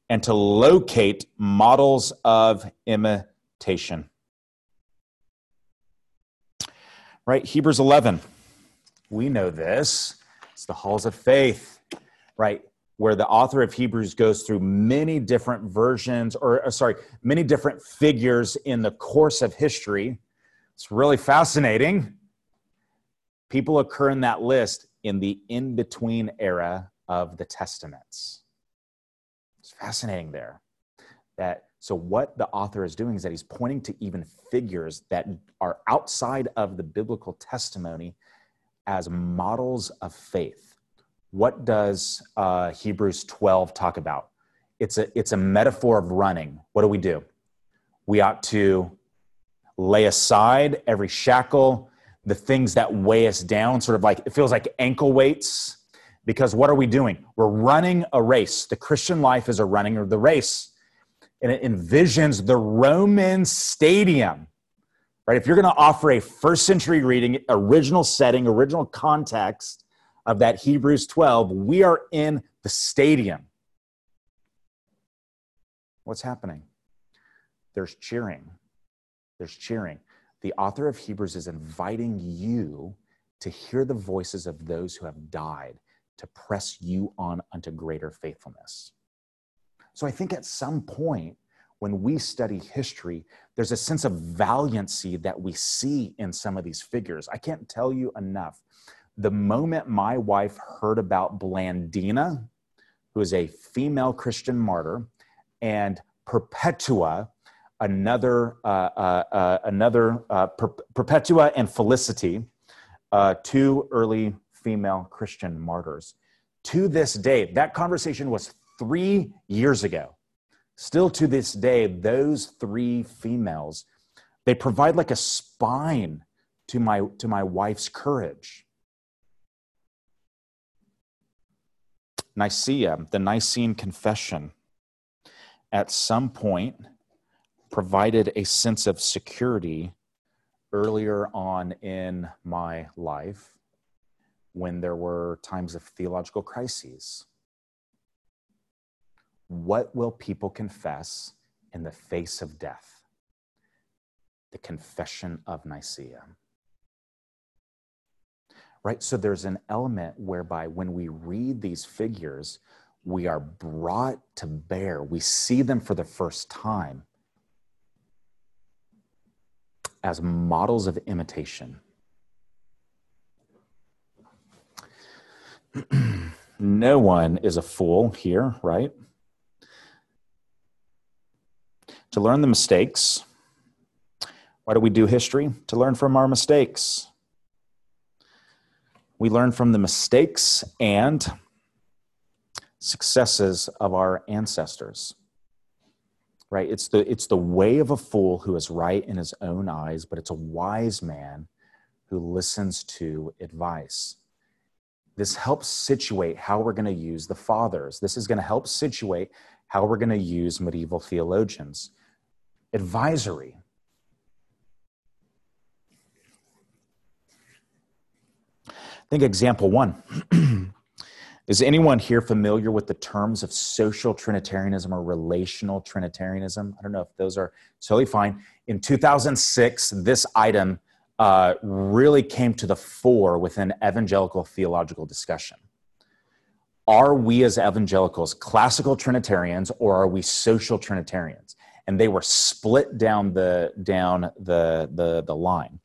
Speaker 1: and to locate models of imitation. right? Hebrews 11. We know this. It's the halls of faith, right? Where the author of Hebrews goes through many different versions, or uh, sorry, many different figures in the course of history. It's really fascinating. People occur in that list in the in between era of the Testaments. It's fascinating there that so, what the author is doing is that he's pointing to even figures that are outside of the biblical testimony as models of faith. What does uh, Hebrews 12 talk about? It's a, it's a metaphor of running. What do we do? We ought to lay aside every shackle, the things that weigh us down, sort of like it feels like ankle weights. Because what are we doing? We're running a race. The Christian life is a running of the race and it envisions the Roman stadium. Right? If you're going to offer a first century reading, original setting, original context of that Hebrews 12, we are in the stadium. What's happening? There's cheering. There's cheering. The author of Hebrews is inviting you to hear the voices of those who have died to press you on unto greater faithfulness. So I think at some point, when we study history, there's a sense of valiancy that we see in some of these figures. I can't tell you enough. The moment my wife heard about Blandina, who is a female Christian martyr, and Perpetua, another, uh, uh, uh, another uh, per- Perpetua and Felicity, uh, two early female Christian martyrs. To this day, that conversation was three years ago. Still to this day, those three females, they provide like a spine to my, to my wife's courage. Nicaea, the Nicene Confession, at some point provided a sense of security earlier on in my life when there were times of theological crises. What will people confess in the face of death? The confession of Nicaea. Right? So there's an element whereby when we read these figures, we are brought to bear, we see them for the first time as models of imitation. no one is a fool here, right? To learn the mistakes. Why do we do history? To learn from our mistakes. We learn from the mistakes and successes of our ancestors right? It's the it's the way of a fool who is right in his own eyes but it's a wise man who listens to advice. This helps situate how we're going to use the fathers. This is going to help situate how we're going to use medieval theologians. Advisory I think example one Is anyone here familiar with the terms of social Trinitarianism or relational Trinitarianism? I don't know if those are totally fine. In 2006, this item uh, really came to the fore within evangelical theological discussion. Are we as evangelicals classical Trinitarians or are we social Trinitarians? And they were split down the down the the, the line.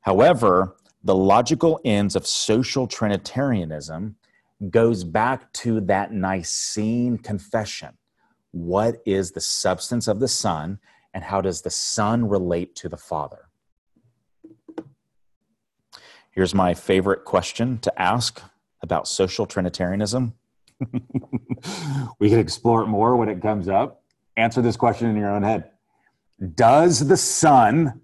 Speaker 1: However, the logical ends of social Trinitarianism goes back to that Nicene confession. What is the substance of the Son, and how does the Son relate to the Father? Here's my favorite question to ask about social Trinitarianism. we can explore it more when it comes up. Answer this question in your own head Does the Son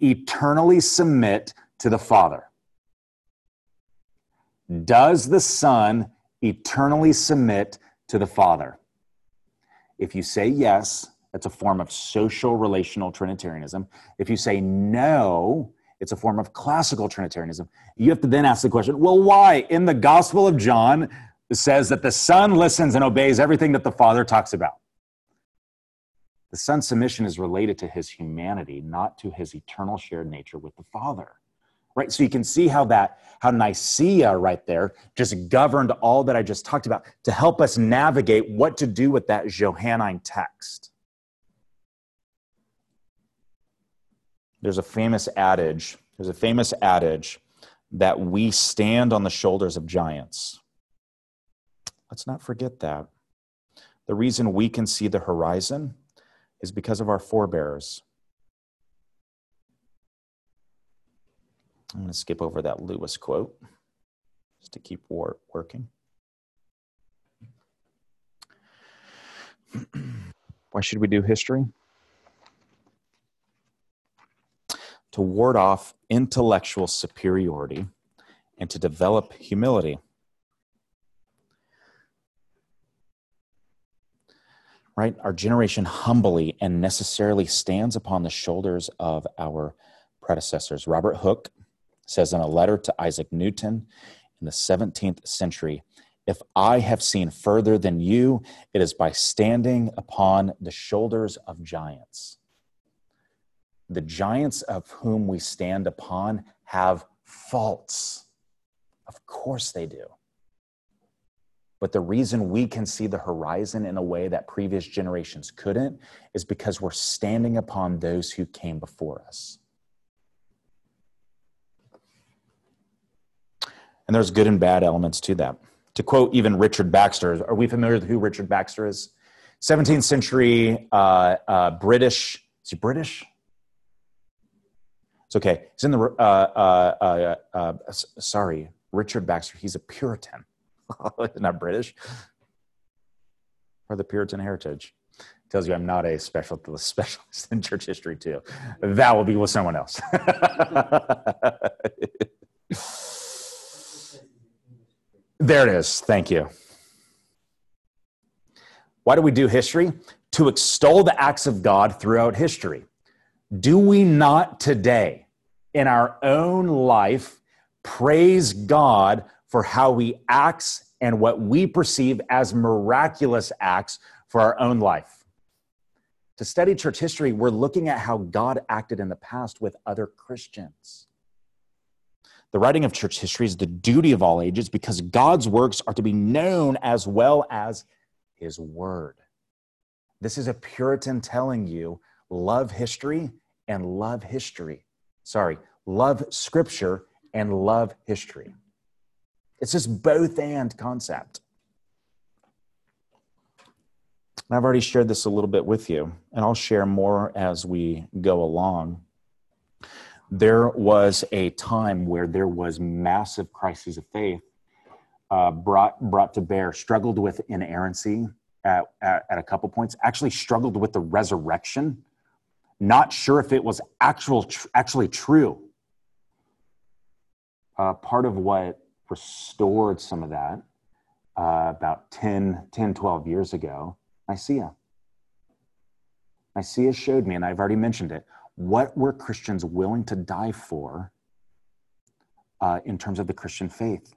Speaker 1: eternally submit to the Father? Does the Son eternally submit to the Father? If you say yes, that's a form of social relational Trinitarianism. If you say no, it's a form of classical Trinitarianism. You have to then ask the question well, why? In the Gospel of John, it says that the Son listens and obeys everything that the Father talks about. The Son's submission is related to his humanity, not to his eternal shared nature with the Father right? So you can see how that, how Nicaea right there just governed all that I just talked about to help us navigate what to do with that Johannine text. There's a famous adage, there's a famous adage that we stand on the shoulders of giants. Let's not forget that. The reason we can see the horizon is because of our forebears. I'm going to skip over that Lewis quote just to keep war- working. Why should we do history? To ward off intellectual superiority and to develop humility. Right? Our generation humbly and necessarily stands upon the shoulders of our predecessors. Robert Hooke says in a letter to Isaac Newton in the 17th century If I have seen further than you, it is by standing upon the shoulders of giants. The giants of whom we stand upon have faults. Of course they do. But the reason we can see the horizon in a way that previous generations couldn't is because we're standing upon those who came before us. And there's good and bad elements to that. To quote even Richard Baxter, are we familiar with who Richard Baxter is? 17th century uh, uh, British, is he British? It's okay. He's in the, uh, uh, uh, uh sorry, Richard Baxter. He's a Puritan, not British. Or the Puritan heritage. Tells you I'm not a special, specialist in church history, too. That will be with someone else. there it is. Thank you. Why do we do history? To extol the acts of God throughout history. Do we not today, in our own life, praise God for how he acts and what we perceive as miraculous acts for our own life? To study church history, we're looking at how God acted in the past with other Christians. The writing of church history is the duty of all ages because God's works are to be known as well as his word. This is a Puritan telling you love history and love history. Sorry, love scripture and love history. It's just both and concept. And I've already shared this a little bit with you, and I'll share more as we go along. There was a time where there was massive crises of faith uh, brought brought to bear, struggled with inerrancy at, at, at a couple points, actually struggled with the resurrection, not sure if it was actual tr- actually true uh, part of what restored some of that uh, about 10, 10, 12 years ago, Nicaea. Nicaea showed me, and I've already mentioned it, what were Christians willing to die for uh, in terms of the Christian faith?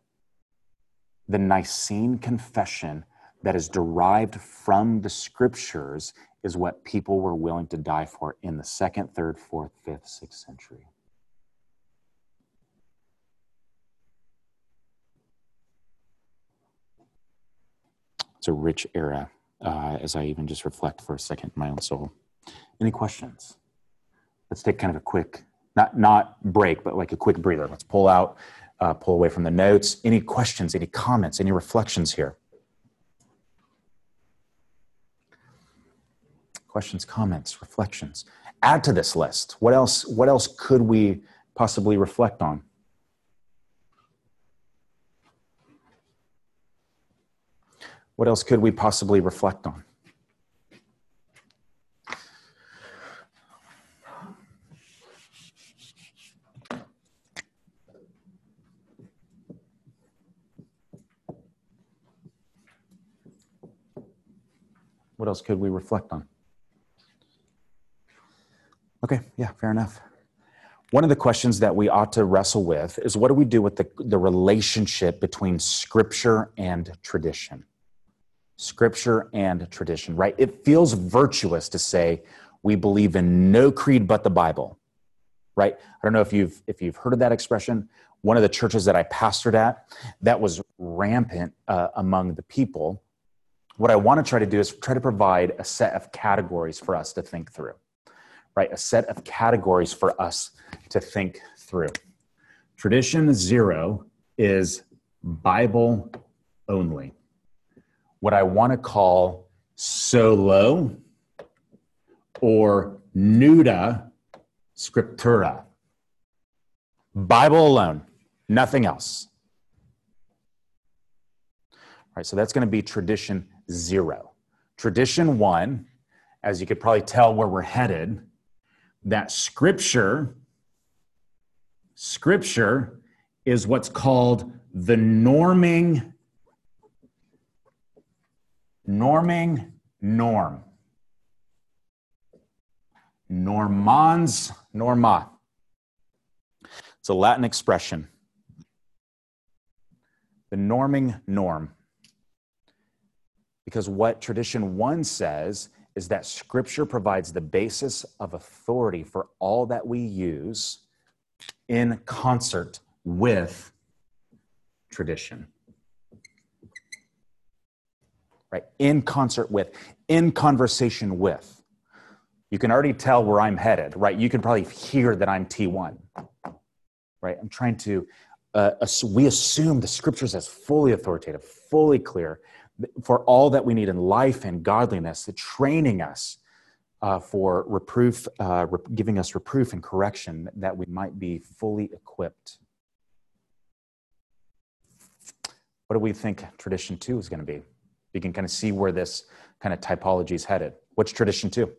Speaker 1: The Nicene confession that is derived from the scriptures is what people were willing to die for in the second, third, fourth, fifth, sixth century. It's a rich era uh, as I even just reflect for a second in my own soul. Any questions? Let's take kind of a quick, not not break, but like a quick breather. Let's pull out, uh, pull away from the notes. Any questions? Any comments? Any reflections here? Questions, comments, reflections. Add to this list. What else? What else could we possibly reflect on? What else could we possibly reflect on? What else could we reflect on? Okay, yeah, fair enough. One of the questions that we ought to wrestle with is what do we do with the, the relationship between scripture and tradition? scripture and tradition, right? It feels virtuous to say we believe in no creed but the Bible, right? I don't know if you've if you've heard of that expression. One of the churches that I pastored at, that was rampant uh, among the people. What I want to try to do is try to provide a set of categories for us to think through, right? A set of categories for us to think through. Tradition zero is Bible only what I want to call solo or nuda scriptura. Bible alone, nothing else. All right, so that's going to be tradition zero. Tradition one, as you could probably tell where we're headed, that scripture, scripture is what's called the norming Norming, norm. Normans, norma. It's a Latin expression. The norming norm. Because what tradition one says is that scripture provides the basis of authority for all that we use in concert with tradition. Right? In concert with, in conversation with. You can already tell where I'm headed, right? You can probably hear that I'm T1, right? I'm trying to, uh, we assume the scriptures as fully authoritative, fully clear for all that we need in life and godliness, the training us uh, for reproof, uh, re- giving us reproof and correction that we might be fully equipped. What do we think tradition two is going to be? You can kind of see where this kind of typology is headed. What's tradition two?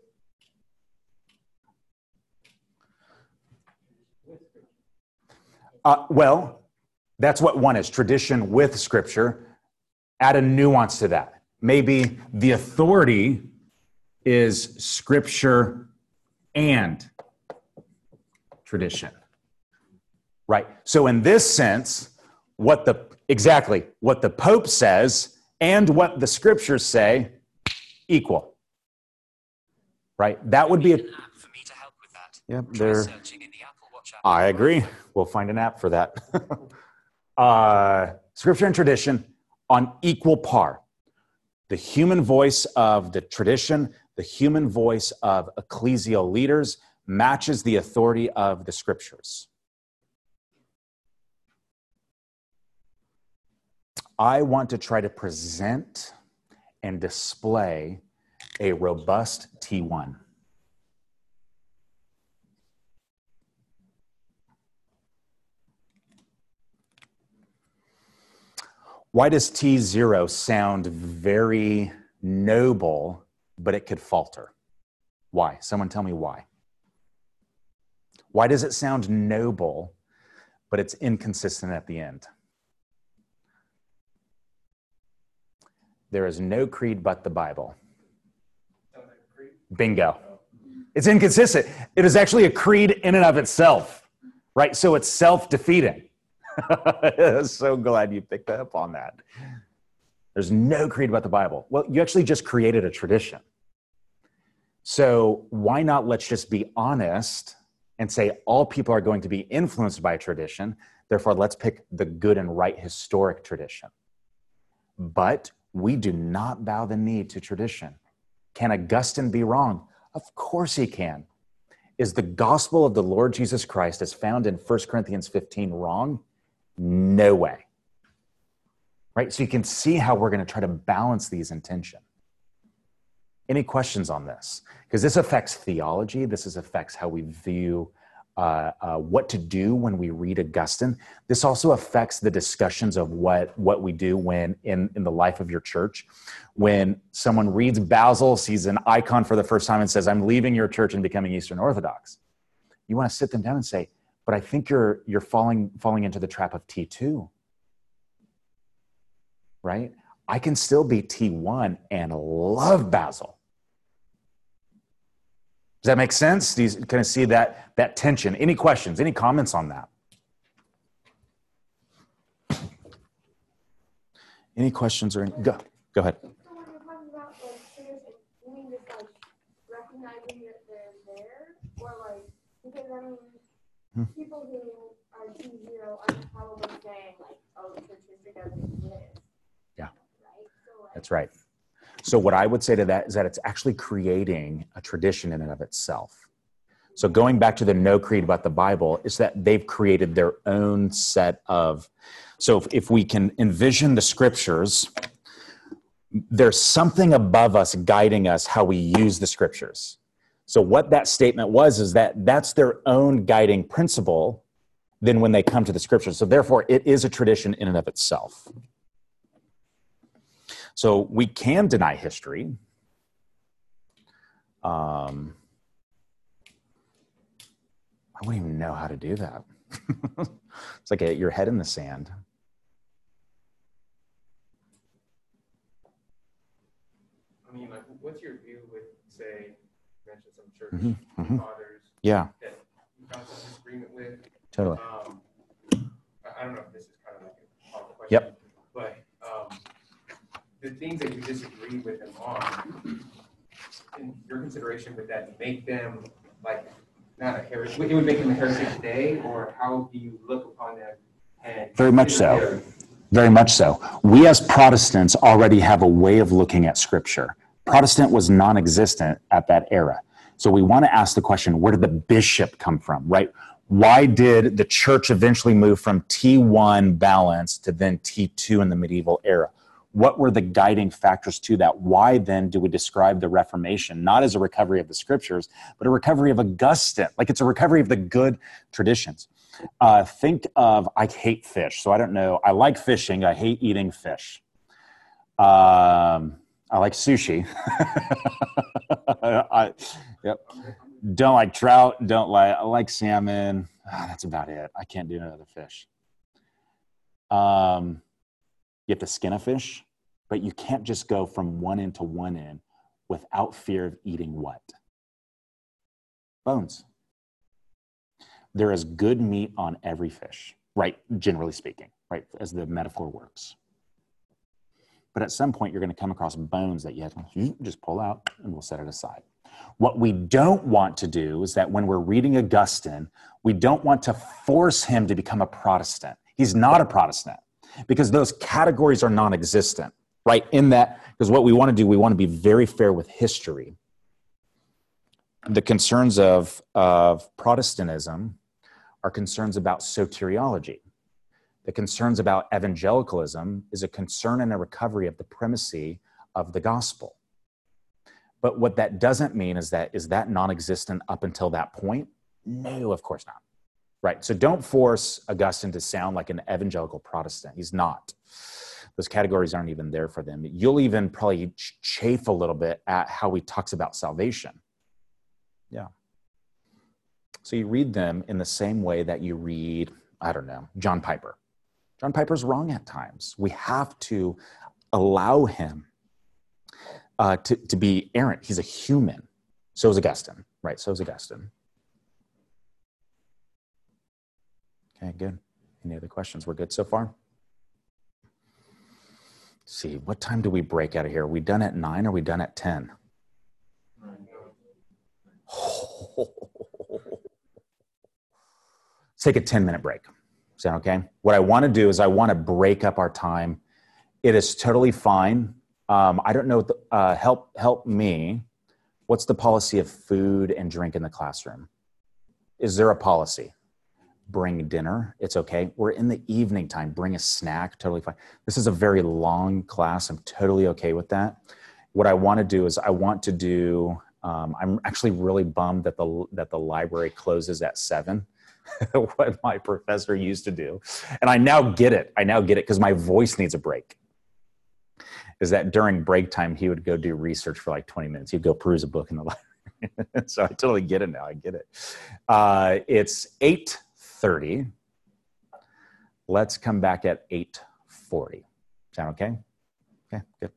Speaker 1: Uh, well, that's what one is tradition with scripture. Add a nuance to that. Maybe the authority is scripture and tradition. Right? So, in this sense, what the exactly what the Pope says and what the scriptures say equal. Right? That would be a.
Speaker 4: App for me to help with that.
Speaker 1: Yep, there.
Speaker 4: searching in the Apple Watch app.
Speaker 1: I agree. We'll find an app for that. uh, scripture and tradition on equal par. The human voice of the tradition, the human voice of ecclesial leaders matches the authority of the scriptures. I want to try to present and display a robust T1. Why does T0 sound very noble, but it could falter? Why? Someone tell me why. Why does it sound noble, but it's inconsistent at the end? There is no creed but the Bible. Bingo. It's inconsistent. It is actually a creed in and of itself, right? So it's self defeating. so glad you picked up on that. There's no creed about the Bible. Well, you actually just created a tradition. So why not let's just be honest and say all people are going to be influenced by tradition. Therefore, let's pick the good and right historic tradition. But we do not bow the knee to tradition. Can Augustine be wrong? Of course he can. Is the gospel of the Lord Jesus Christ, as found in 1 Corinthians 15, wrong? No way. Right? So you can see how we're going to try to balance these in tension. Any questions on this? Because this affects theology. This is affects how we view uh, uh, what to do when we read Augustine. This also affects the discussions of what what we do when in in the life of your church. When someone reads Basil, sees an icon for the first time, and says, "I'm leaving your church and becoming Eastern Orthodox," you want to sit them down and say, "But I think you're you're falling falling into the trap of T two, right?" I can still be T1 and love Basil. Does that make sense? Do you kind of see that, that tension? Any questions? Any comments on that? Any questions or any, go, go ahead.
Speaker 3: So when you're talking about like tradition, you mean just like recognizing that they're there, or like because I mean,
Speaker 1: Hmm.
Speaker 3: people who are T zero are probably saying like, oh, the doesn't exist.
Speaker 1: Yeah.
Speaker 3: Right. So like,
Speaker 1: That's right. So, what I would say to that is that it's actually creating a tradition in and of itself. So, going back to the no creed about the Bible, is that they've created their own set of. So, if, if we can envision the scriptures, there's something above us guiding us how we use the scriptures. So, what that statement was is that that's their own guiding principle then when they come to the scriptures. So, therefore, it is a tradition in and of itself. So we can deny history. Um, I wouldn't even know how to do that. it's like a, your head in the sand.
Speaker 5: I mean, like, what's your view with, say, church
Speaker 1: Mhm, mhm.
Speaker 5: fathers
Speaker 1: Yeah,
Speaker 5: that you found some disagreement with?
Speaker 1: totally.
Speaker 5: Um, I, I don't know if this is kind of like a hard question.
Speaker 1: Yep.
Speaker 5: But, um, the things that you disagree with them on, in your consideration, would that make them like, not a heresy, it would make them a heresy today, or how do you look upon them And
Speaker 1: Very much so. Very much so. We as Protestants already have a way of looking at Scripture. Protestant was non existent at that era. So we want to ask the question where did the bishop come from, right? Why did the church eventually move from T1 balance to then T2 in the medieval era? What were the guiding factors to that? Why then do we describe the Reformation not as a recovery of the scriptures, but a recovery of Augustine? Like it's a recovery of the good traditions. Uh, think of I hate fish, so I don't know. I like fishing. I hate eating fish. Um, I like sushi. I, yep. Don't like trout. Don't like. I like salmon. Ah, that's about it. I can't do another fish. Um, you have to skin a fish, but you can't just go from one end to one end without fear of eating what? Bones there is good meat on every fish, right? Generally speaking, right? As the metaphor works. But at some point, you're going to come across bones that you have to just pull out and we'll set it aside. What we don't want to do is that when we're reading Augustine, we don't want to force him to become a Protestant. He's not a Protestant because those categories are non existent, right? In that, because what we want to do, we want to be very fair with history. The concerns of, of Protestantism are concerns about soteriology. The concerns about evangelicalism is a concern and a recovery of the primacy of the gospel. But what that doesn't mean is that is that non-existent up until that point? No, of course not. Right. So don't force Augustine to sound like an evangelical Protestant. He's not. Those categories aren't even there for them. You'll even probably chafe a little bit at how he talks about salvation. Yeah. So you read them in the same way that you read, I don't know, John Piper. John Piper's wrong at times. We have to allow him uh, to, to be errant. He's a human. So is Augustine, right? So is Augustine. Okay, good. Any other questions? We're good so far? Let's see, what time do we break out of here? Are we done at nine or are we done at 10? Let's take a 10 minute break. Okay? What I want to do is I want to break up our time. It is totally fine. Um, I don't know. Uh, help help me. What's the policy of food and drink in the classroom? Is there a policy? Bring dinner. It's okay. We're in the evening time. Bring a snack. Totally fine. This is a very long class. I'm totally okay with that. What I want to do is I want to do. Um, I'm actually really bummed that the that the library closes at seven what my professor used to do. And I now get it. I now get it because my voice needs a break. Is that during break time, he would go do research for like 20 minutes. He'd go peruse a book in the library. so I totally get it now. I get it. Uh, it's 8.30. Let's come back at 8.40. Sound okay? Okay, good.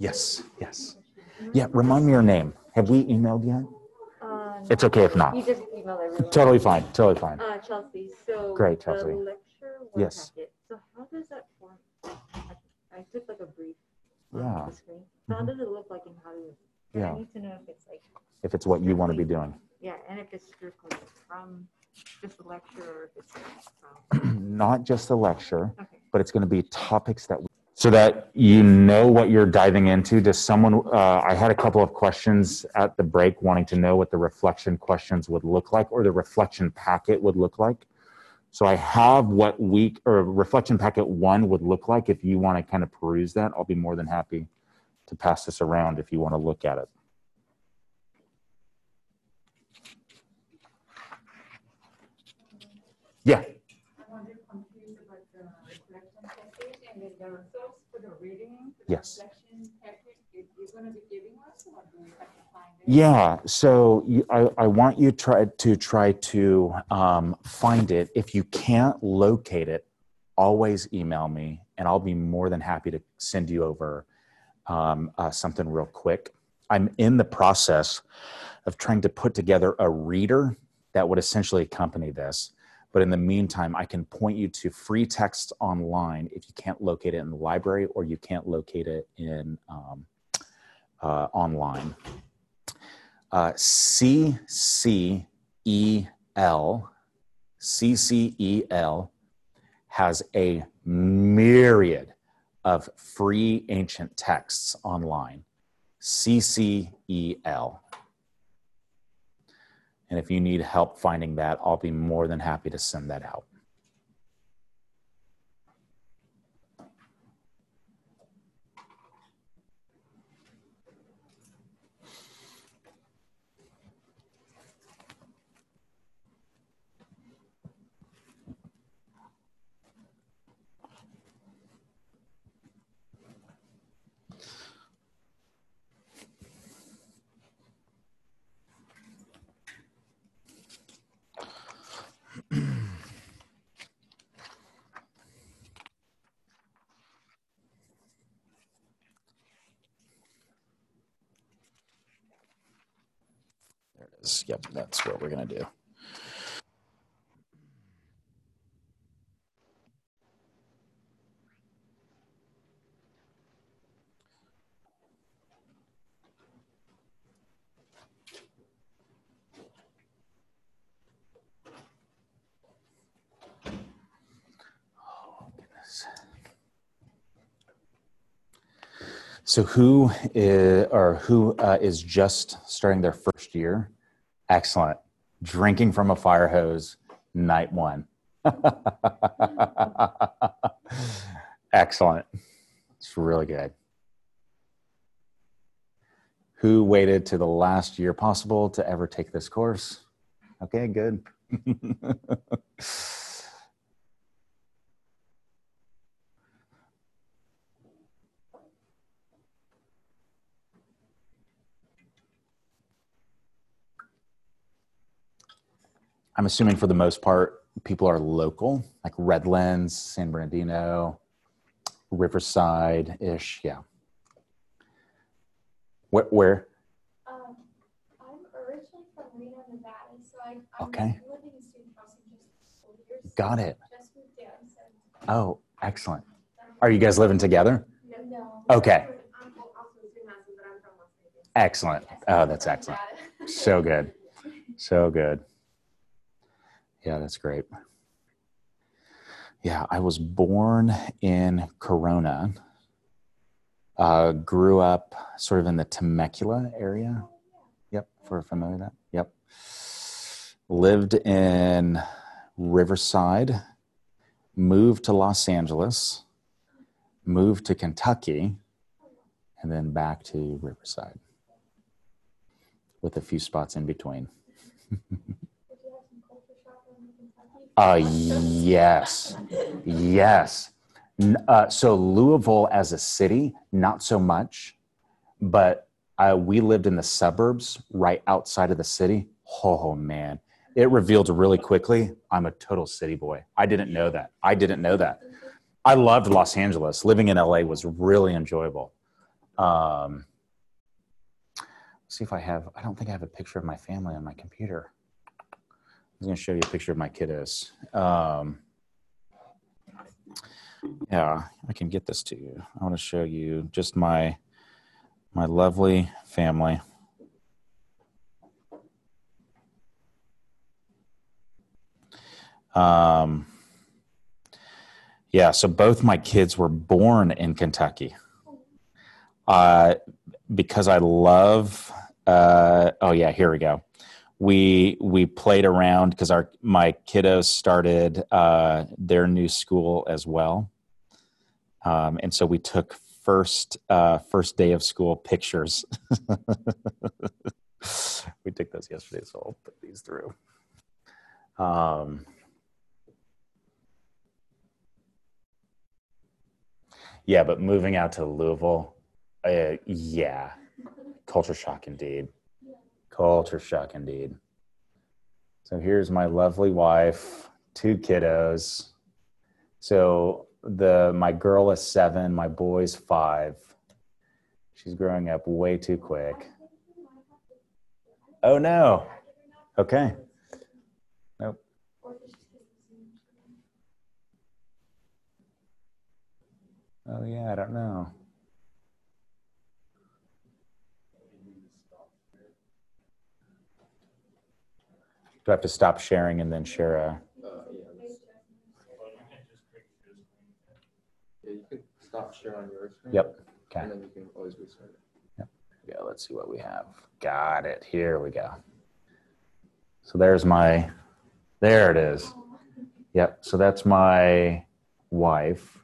Speaker 1: Yes, yes. Yeah, remind me your name. Have we emailed yet?
Speaker 6: Uh,
Speaker 1: It's okay if not.
Speaker 6: You just emailed everyone.
Speaker 1: Totally fine, totally fine.
Speaker 6: Uh, Chelsea, so.
Speaker 1: Great, Chelsea.
Speaker 6: The lecture word
Speaker 1: Yes.
Speaker 6: packet, so how does that form? I- I took like a brief. um,
Speaker 1: Yeah.
Speaker 6: of the screen. So how
Speaker 1: Mhm.
Speaker 6: does it look like in Hollywood? And
Speaker 1: Yeah.
Speaker 6: I need to know if it's like,
Speaker 1: If it's what you want to be doing.
Speaker 6: yeah, and if it's strictly from just the lecture or if it's from,
Speaker 1: Not just the lecture,
Speaker 6: okay.
Speaker 1: but it's going to be topics that, so that you know what you're diving into. Does someone, uh, I had a couple of questions at the break wanting to know what the reflection questions would look like or the reflection packet would look like. So I have what week or reflection packet one would look like. If you want to kind of peruse that, I'll be more than happy to pass this around if you want to look at it. Yeah.
Speaker 7: I'm a bit confused about the reflection package and then the results for the reading. for the
Speaker 1: Yes.
Speaker 7: Reflection package, you- you're gonna be giving us or do we have to find it?
Speaker 1: Yeah, so you, I, I want you try to try to um, find it. If you can't locate it, always email me, and I'll be more than happy to send you over um, uh, something real quick. I'm in the process of trying to put together a reader that would essentially accompany this. But in the meantime, I can point you to free text online if you can't locate it in the library or you can't locate it in um, uh, online. Uh, CCEL, CCEL has a myriad of free ancient texts online. CCEL. And if you need help finding that, I'll be more than happy to send that out. Is. Yep, that's what we're going to do. So who is, or who uh, is just starting their first year? Excellent. Drinking from a fire hose, night one. Excellent. It's really good. Who waited to the last year possible to ever take this course? Okay, good. I'm assuming for the most part, people are local, like Redlands, San Bernardino, Riverside ish. Yeah. Where, where?
Speaker 3: Um, I'm originally from Reno, Nevada, so I, I'm
Speaker 1: Okay.
Speaker 3: living in student housing just years.
Speaker 1: Got it.
Speaker 3: Just moved down, so.
Speaker 1: Oh, excellent. Are you guys living together?
Speaker 3: No, no.
Speaker 1: Okay.
Speaker 3: I'm also in student housing, but I'm from Las Vegas.
Speaker 1: Excellent. Oh, that's excellent. So good. So good. Yeah, that's great. Yeah, I was born in Corona. Uh, grew up sort of in the Temecula area. Yep, for familiar with that. Yep. Lived in Riverside, moved to Los Angeles, moved to Kentucky, and then back to Riverside with a few spots in between.
Speaker 3: Did you have some culture shock when you Kentucky?
Speaker 1: Uh, yes, yes. Uh, so Louisville as a city, not so much, but uh, we lived in the suburbs right outside of the city. Oh man, it revealed really quickly. I'm a total city boy. I didn't know that. I didn't know that. I loved Los Angeles. Living in LA was really enjoyable. Um, see if I have. I don't think I have a picture of my family on my computer. Was going to show you a picture of my kiddos. Um, yeah, I can get this to you. I want to show you just my my lovely family. Um, yeah, so both my kids were born in Kentucky. Uh, because I love. Uh, oh yeah, here we go we we played around because our my kiddos started uh, their new school as well, um, and so we took first uh, first day of school pictures. we took those yesterday, so I'll put these through. Um, yeah, but moving out to Louisville, uh, yeah, culture shock indeed. Culture shock indeed. So here's my lovely wife, two kiddos. So the my girl is seven, my boy's five. She's growing up way too quick. Oh no. Okay. Nope. Oh yeah, I don't know. Do I have to stop sharing and then share a?
Speaker 2: Yeah, you can stop share on your screen.
Speaker 1: Yep. Okay.
Speaker 2: And then you can always restart it.
Speaker 1: Yeah, let's see what we have. Got it. Here we go. So there's my, there it is. Yep. So that's my wife.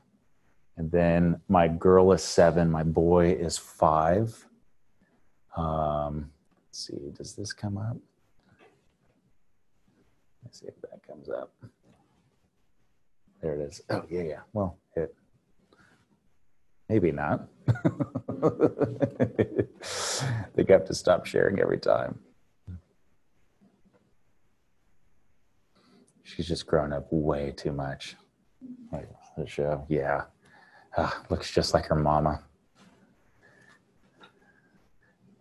Speaker 1: And then my girl is seven. My boy is five. Um, let's see. Does this come up? Let's see if that comes up. There it is. Oh, yeah, yeah. Well, it, maybe not. they have to stop sharing every time. She's just grown up way too much. Like the show, yeah. Ah, looks just like her mama.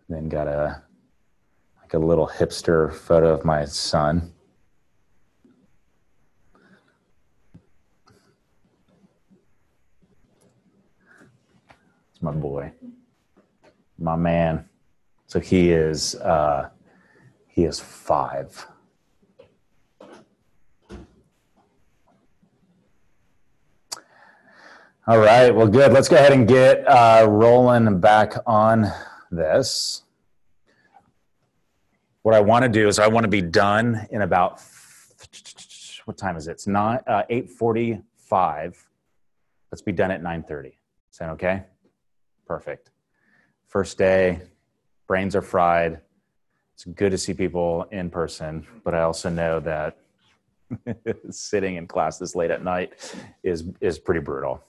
Speaker 1: Then got a like a little hipster photo of my son. My boy, my man. So he is uh, he is five. All right. Well, good. Let's go ahead and get uh, rolling back on this. What I want to do is I want to be done in about what time is it? It's not uh, eight forty-five. Let's be done at nine thirty. Is that okay? Perfect. First day, brains are fried. It's good to see people in person, but I also know that sitting in class this late at night is is pretty brutal.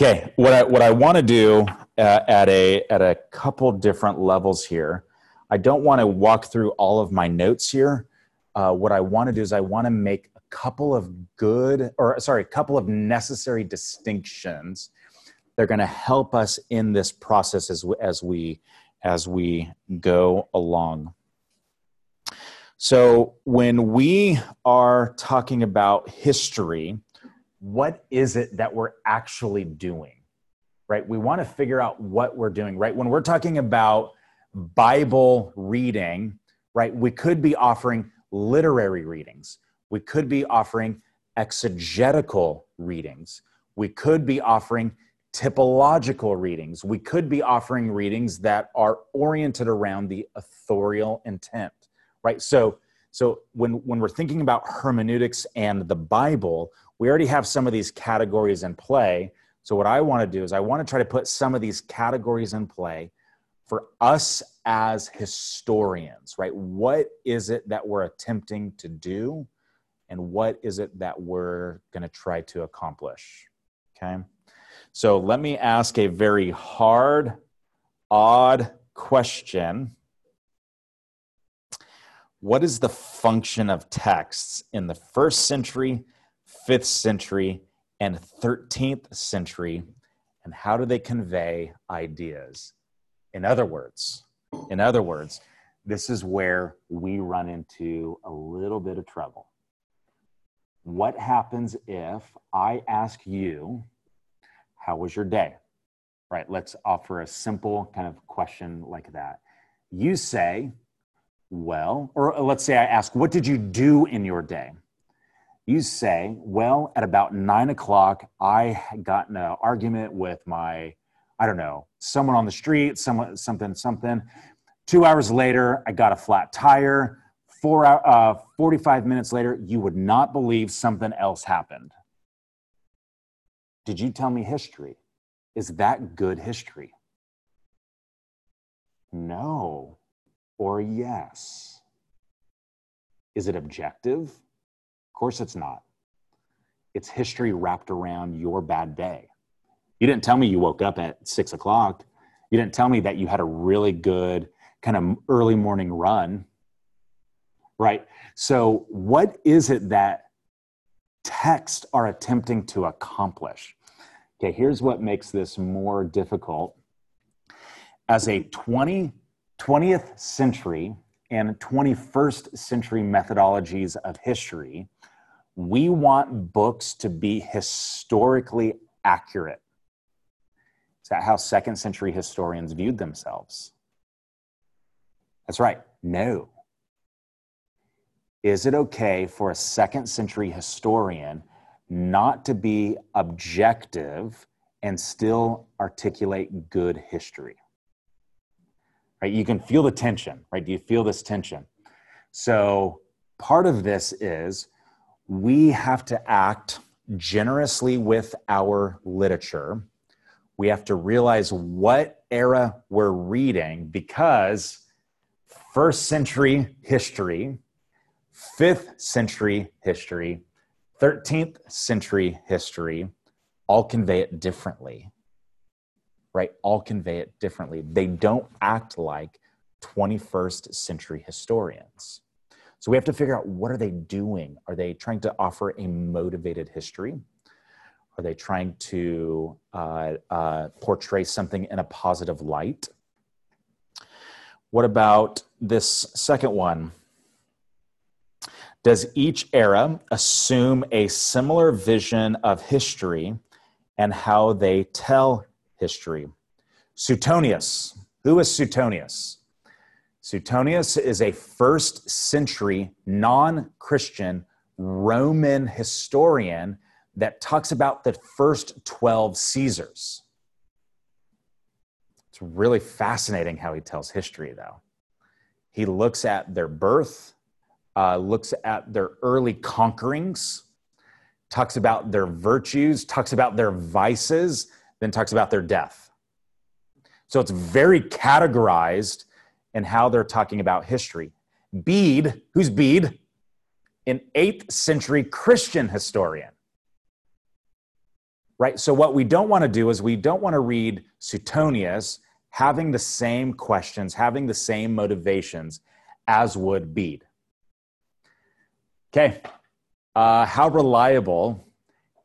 Speaker 1: Okay, what I what I want to do uh, at a at a couple different levels here. I don't want to walk through all of my notes here. Uh, what I want to do is I want to make a couple of good, or sorry, a couple of necessary distinctions. They're going to help us in this process as we, as we as we go along. So when we are talking about history, what is it that we're actually doing? Right? We want to figure out what we're doing, right? When we're talking about Bible reading, right, we could be offering literary readings. We could be offering exegetical readings. We could be offering typological readings. We could be offering readings that are oriented around the authorial intent, right? So, so when, when we're thinking about hermeneutics and the Bible, we already have some of these categories in play. So what I want to do is I want to try to put some of these categories in play for us as historians, right? What is it that we're attempting to do? And what is it that we're going to try to accomplish? Okay. So let me ask a very hard, odd question. What is the function of texts in the first century, fifth century, and 13th century? And how do they convey ideas? In other words, in other words, this is where we run into a little bit of trouble. What happens if I ask you, how was your day? Right, let's offer a simple kind of question like that. You say, well, or let's say I ask, what did you do in your day? You say, well, at about nine o'clock, I got in an argument with my, I don't know, someone on the street, someone, something, something. Two hours later, I got a flat tire. Four, uh, 45 minutes later, you would not believe something else happened. Did you tell me history? Is that good history? No or yes. Is it objective? Of course it's not. It's history wrapped around your bad day. You didn't tell me you woke up at six o'clock. You didn't tell me that you had a really good kind of early morning run. Right? So, what is it that texts are attempting to accomplish? Okay, here's what makes this more difficult. As a 20, 20th century and 21st century methodologies of history, we want books to be historically accurate? Is that how second century historians viewed themselves? That's right, no. Is it okay for a second century historian not to be objective and still articulate good history? Right? You can feel the tension, right? Do you feel this tension? So, part of this is we have to act generously with our literature. We have to realize what era we're reading because first century history, fifth century history, 13th century history all convey it differently, right? All convey it differently. They don't act like 21st century historians. So we have to figure out what are they doing? Are they trying to offer a motivated history? Are they trying to uh, uh, portray something in a positive light? What about this second one? Does each era assume a similar vision of history and how they tell history? Suetonius. Who is Suetonius? Suetonius is a first century non Christian Roman historian that talks about the first 12 Caesars. It's really fascinating how he tells history, though. He looks at their birth, uh, looks at their early conquerings, talks about their virtues, talks about their vices, then talks about their death. So it's very categorized in how they're talking about history. Bede, who's Bede? An 8th century Christian historian. Right? So, what we don't want to do is we don't want to read Suetonius having the same questions, having the same motivations as would Bede. Okay. Uh, how reliable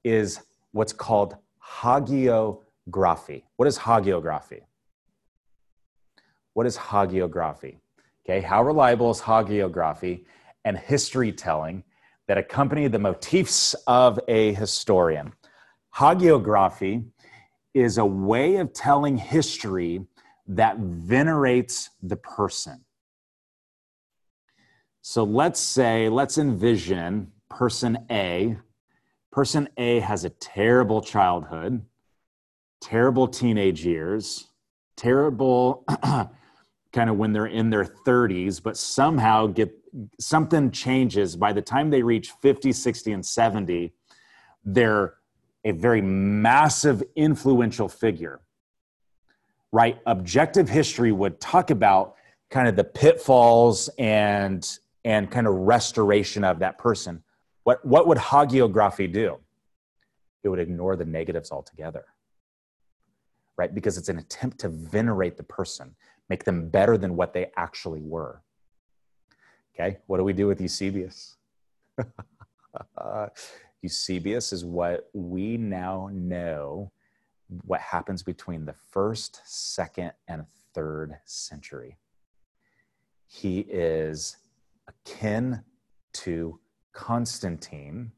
Speaker 1: is what's called hagiography? What is hagiography? What is hagiography? Okay, how reliable is hagiography and history telling that accompany the motifs of a historian? Hagiography is a way of telling history that venerates the person. So let's say, let's envision person A. Person A has a terrible childhood, terrible teenage years, terrible kind of when they're in their 30s, but somehow get something changes. By the time they reach 50, 60, and 70, they're a very massive, influential figure. Right? Objective history would talk about kind of the pitfalls and and kind of restoration of that person. What what would hagiography do? It would ignore the negatives altogether. Right? Because it's an attempt to venerate the person make them better than what they actually were. Okay, what do we do with Eusebius? Eusebius is what we now know what happens between the first, second, and third century. He is akin to Constantine,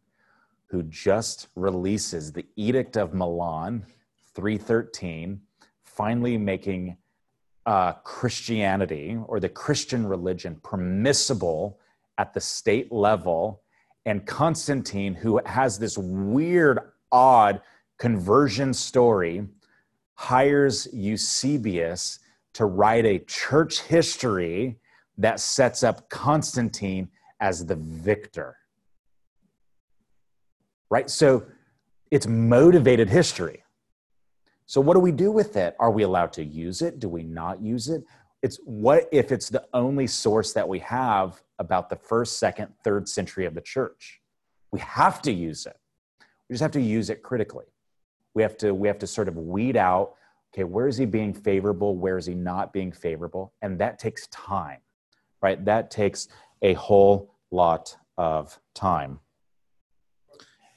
Speaker 1: who just releases the Edict of Milan 313, finally making uh, Christianity or the Christian religion permissible at the state level, and Constantine, who has this weird, odd conversion story, hires Eusebius to write a church history that sets up Constantine as the victor. Right? So it's motivated history. So, what do we do with it? Are we allowed to use it? Do we not use it? It's what if it's the only source that we have about the first, second, third century of the church? We have to use it. We just have to use it critically. We have to, we have to sort of weed out okay, where is he being favorable? Where is he not being favorable? And that takes time, right? That takes a whole lot of time.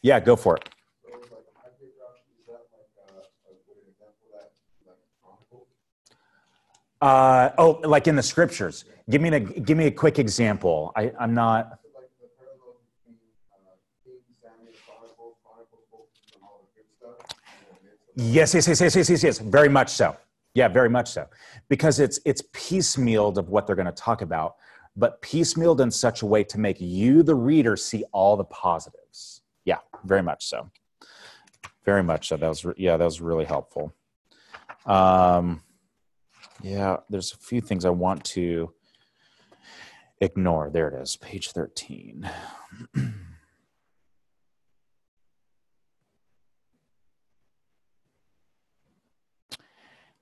Speaker 1: Yeah, go for it. Uh, oh, like in the scriptures. Give me a give me a quick example. I, I'm not. Yes, yes, yes, yes, yes, yes, yes. Very much so. Yeah, very much so. Because it's it's piecemealed of what they're going to talk about, but piecemealed in such a way to make you, the reader, see all the positives. Yeah, very much so. Very much so. That was re- yeah, that was really helpful. Um, yeah, there's a few things I want to ignore. There it is, page thirteen.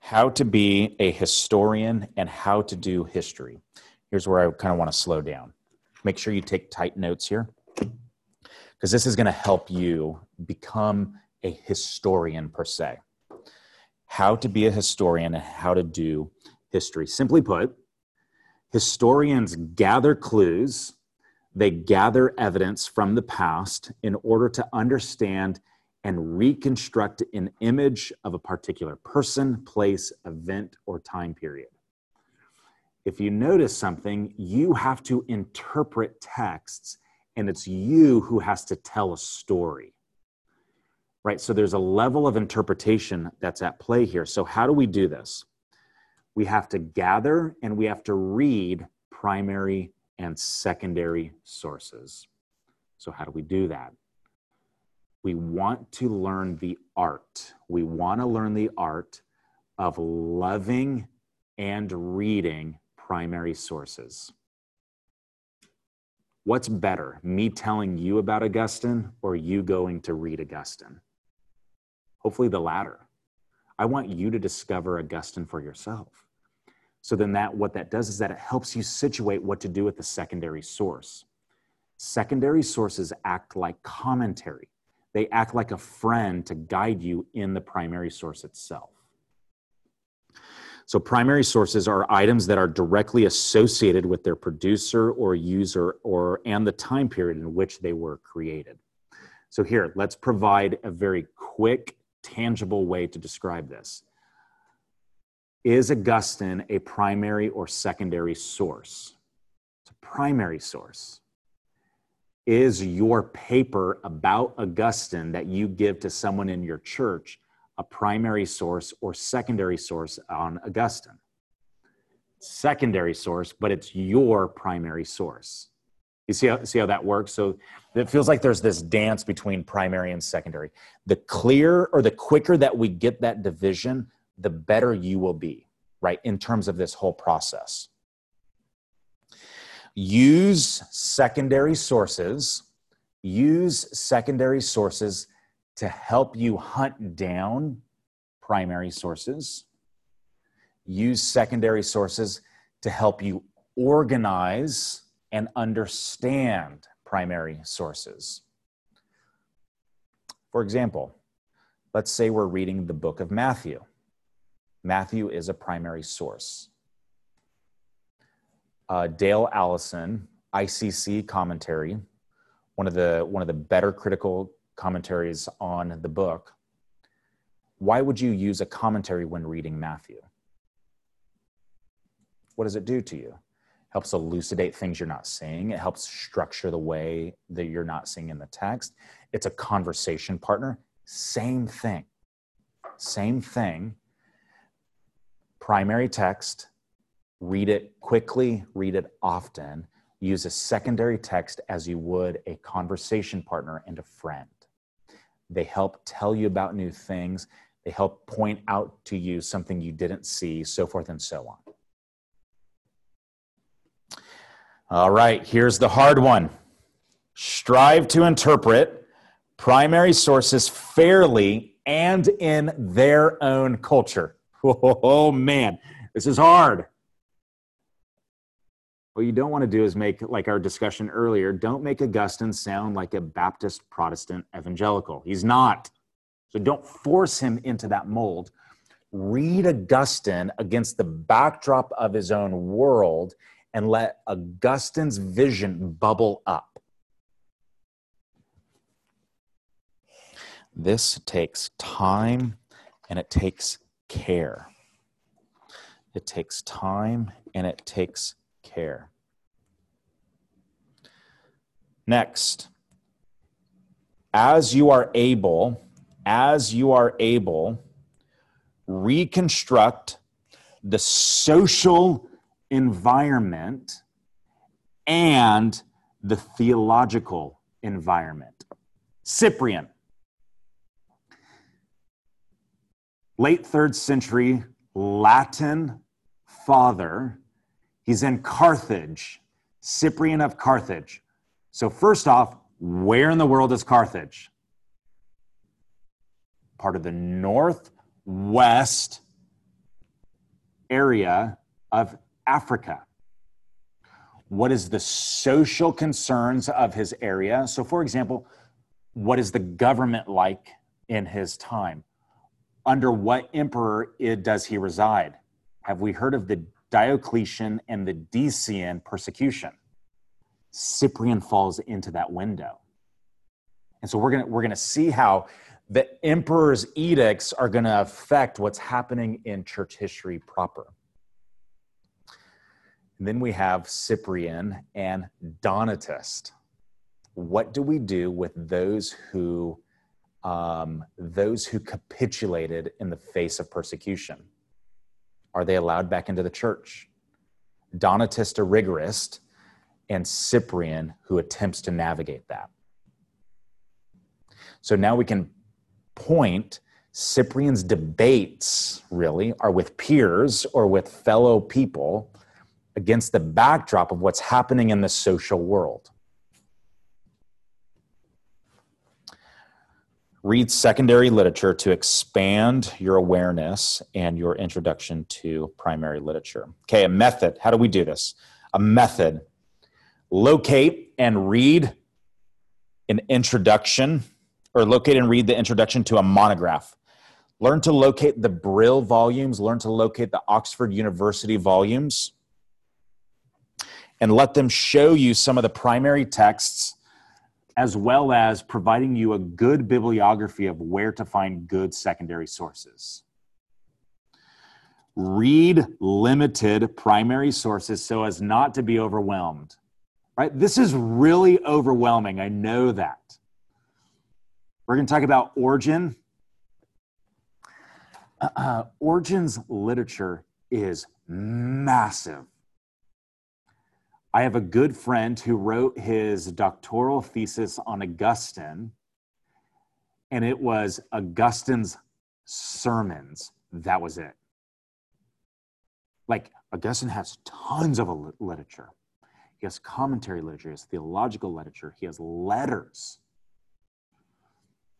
Speaker 1: how to be a historian and how to do history. Here's where I kind of want to slow down. Make sure you take tight notes here because this is going to help you become a historian per se. How to be a historian and how to do history. Simply put, historians gather clues, they gather evidence from the past in order to understand and reconstruct an image of a particular person, place, event, or time period. If you notice something, you have to interpret texts, and it's you who has to tell a story. Right? So there's a level of interpretation that's at play here. So, how do we do this? We have to gather and we have to read primary and secondary sources. So, how do we do that? We want to learn the art. We want to learn the art of loving and reading primary sources. What's better, me telling you about Augustine or you going to read Augustine? Hopefully, the latter. I want you to discover Augustine for yourself. So then that what that does is that it helps you situate what to do with the secondary source. Secondary sources act like commentary they act like a friend to guide you in the primary source itself. So, primary sources are items that are directly associated with their producer or user or and the time period in which they were created. So, here, let's provide a very quick, tangible way to describe this. Is Augustine a primary or secondary source? It's a primary source is your paper about Augustine that you give to someone in your church a primary source or secondary source on Augustine? Secondary source, but it's your primary source. You see how, see how that works? So it feels like there's this dance between primary and secondary. The clearer or the quicker that we get that division, the better you will be, right, in terms of this whole process use secondary sources. Use secondary sources to help you hunt down primary sources. Use secondary sources to help you organize and understand primary sources. For example let's say we're reading the book of matthew. Matthew is a primary source uh, Dale Allison, ICC commentary, one of the one of the better critical commentaries on the book. Why would you use a commentary when reading Matthew? What does it do to you? helps elucidate things you're not seeing. It helps structure the way that you're not seeing in the text. It's a conversation partner. Same thing. Same thing. Primary text, read it quickly, read it often. Use a secondary text as you would a conversation partner and a friend. They help tell you about new things, they help point out to you something you didn't see, so forth and so on. All right, here's the hard one strive to interpret primary sources fairly and in their own culture. Oh, man, this is hard. What you don't want to do is make, like our discussion earlier, don't make Augustine sound like a Baptist Protestant evangelical. He's not. So don't force him into that mold. Read Augustine against the backdrop of his own world and let Augustine's vision bubble up. This takes time and it takes care. It takes time and it takes care. Next, as you are able, as you are able, reconstruct the social environment and the theological environment. Cyprian, late third century Latin father. He's in Carthage, Cyprian of Carthage. So, first off, where in the world is Carthage? Part of the northwest area of Africa. What is the social concerns of his area? So, for example, what is the government like in his time? Under what emperor does he reside? Have we heard of the Diocletian and the Decian persecution? Cyprian falls into that window. And so we're going we're to see how the emperor's edicts are going to affect what's happening in church history proper. And then we have Cyprian and Donatist. What do we do with those who um, those who capitulated in the face of persecution? Are they allowed back into the church? Donatist, a rigorist, and Cyprian, who attempts to navigate that. So now we can point Cyprian's debates really are with peers or with fellow people against the backdrop of what's happening in the social world. Read secondary literature to expand your awareness and your introduction to primary literature. Okay, a method. How do we do this? A method. Locate and read an introduction, or locate and read the introduction to a monograph. Learn to locate the Brill volumes, learn to locate the Oxford University volumes, and let them show you some of the primary texts as well as providing you a good bibliography of where to find good secondary sources. Read limited primary sources so as not to be overwhelmed. Right? This is really overwhelming. I know that. We're going to talk about Origen. Uh, Origen's literature is massive. I have a good friend who wrote his doctoral thesis on Augustine, and it was Augustine's sermons. That was it. Like, Augustine has tons of literature. He has commentary literature, he has theological literature, he has letters.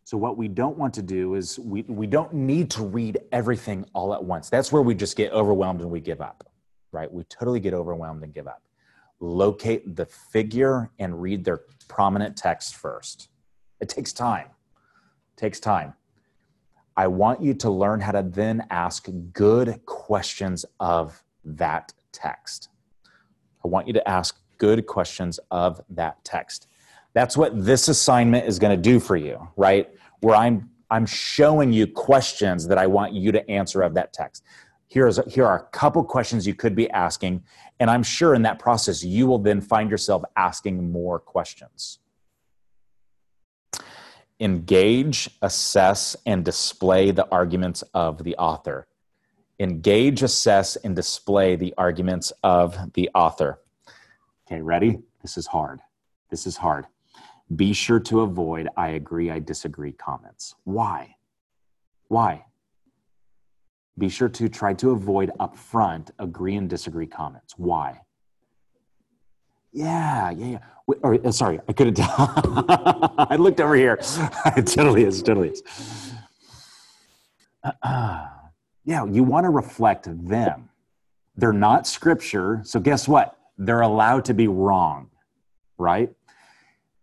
Speaker 1: So, what we don't want to do is we, we don't need to read everything all at once. That's where we just get overwhelmed and we give up, right? We totally get overwhelmed and give up locate the figure and read their prominent text first. It takes time. It takes time. I want you to learn how to then ask good questions of that text. I want you to ask good questions of that text. That's what this assignment is going to do for you, right? Where I'm I'm showing you questions that I want you to answer of that text. Here's here are a couple questions you could be asking and I'm sure in that process, you will then find yourself asking more questions. Engage, assess, and display the arguments of the author. Engage, assess, and display the arguments of the author. Okay, ready? This is hard. This is hard. Be sure to avoid I agree, I disagree comments. Why? Why? Be sure to try to avoid upfront agree and disagree comments. Why? Yeah, yeah, yeah. Or, uh, sorry, I could have. I looked over here. it totally is. Totally is. Uh, yeah, you want to reflect them. They're not scripture, so guess what? They're allowed to be wrong, right?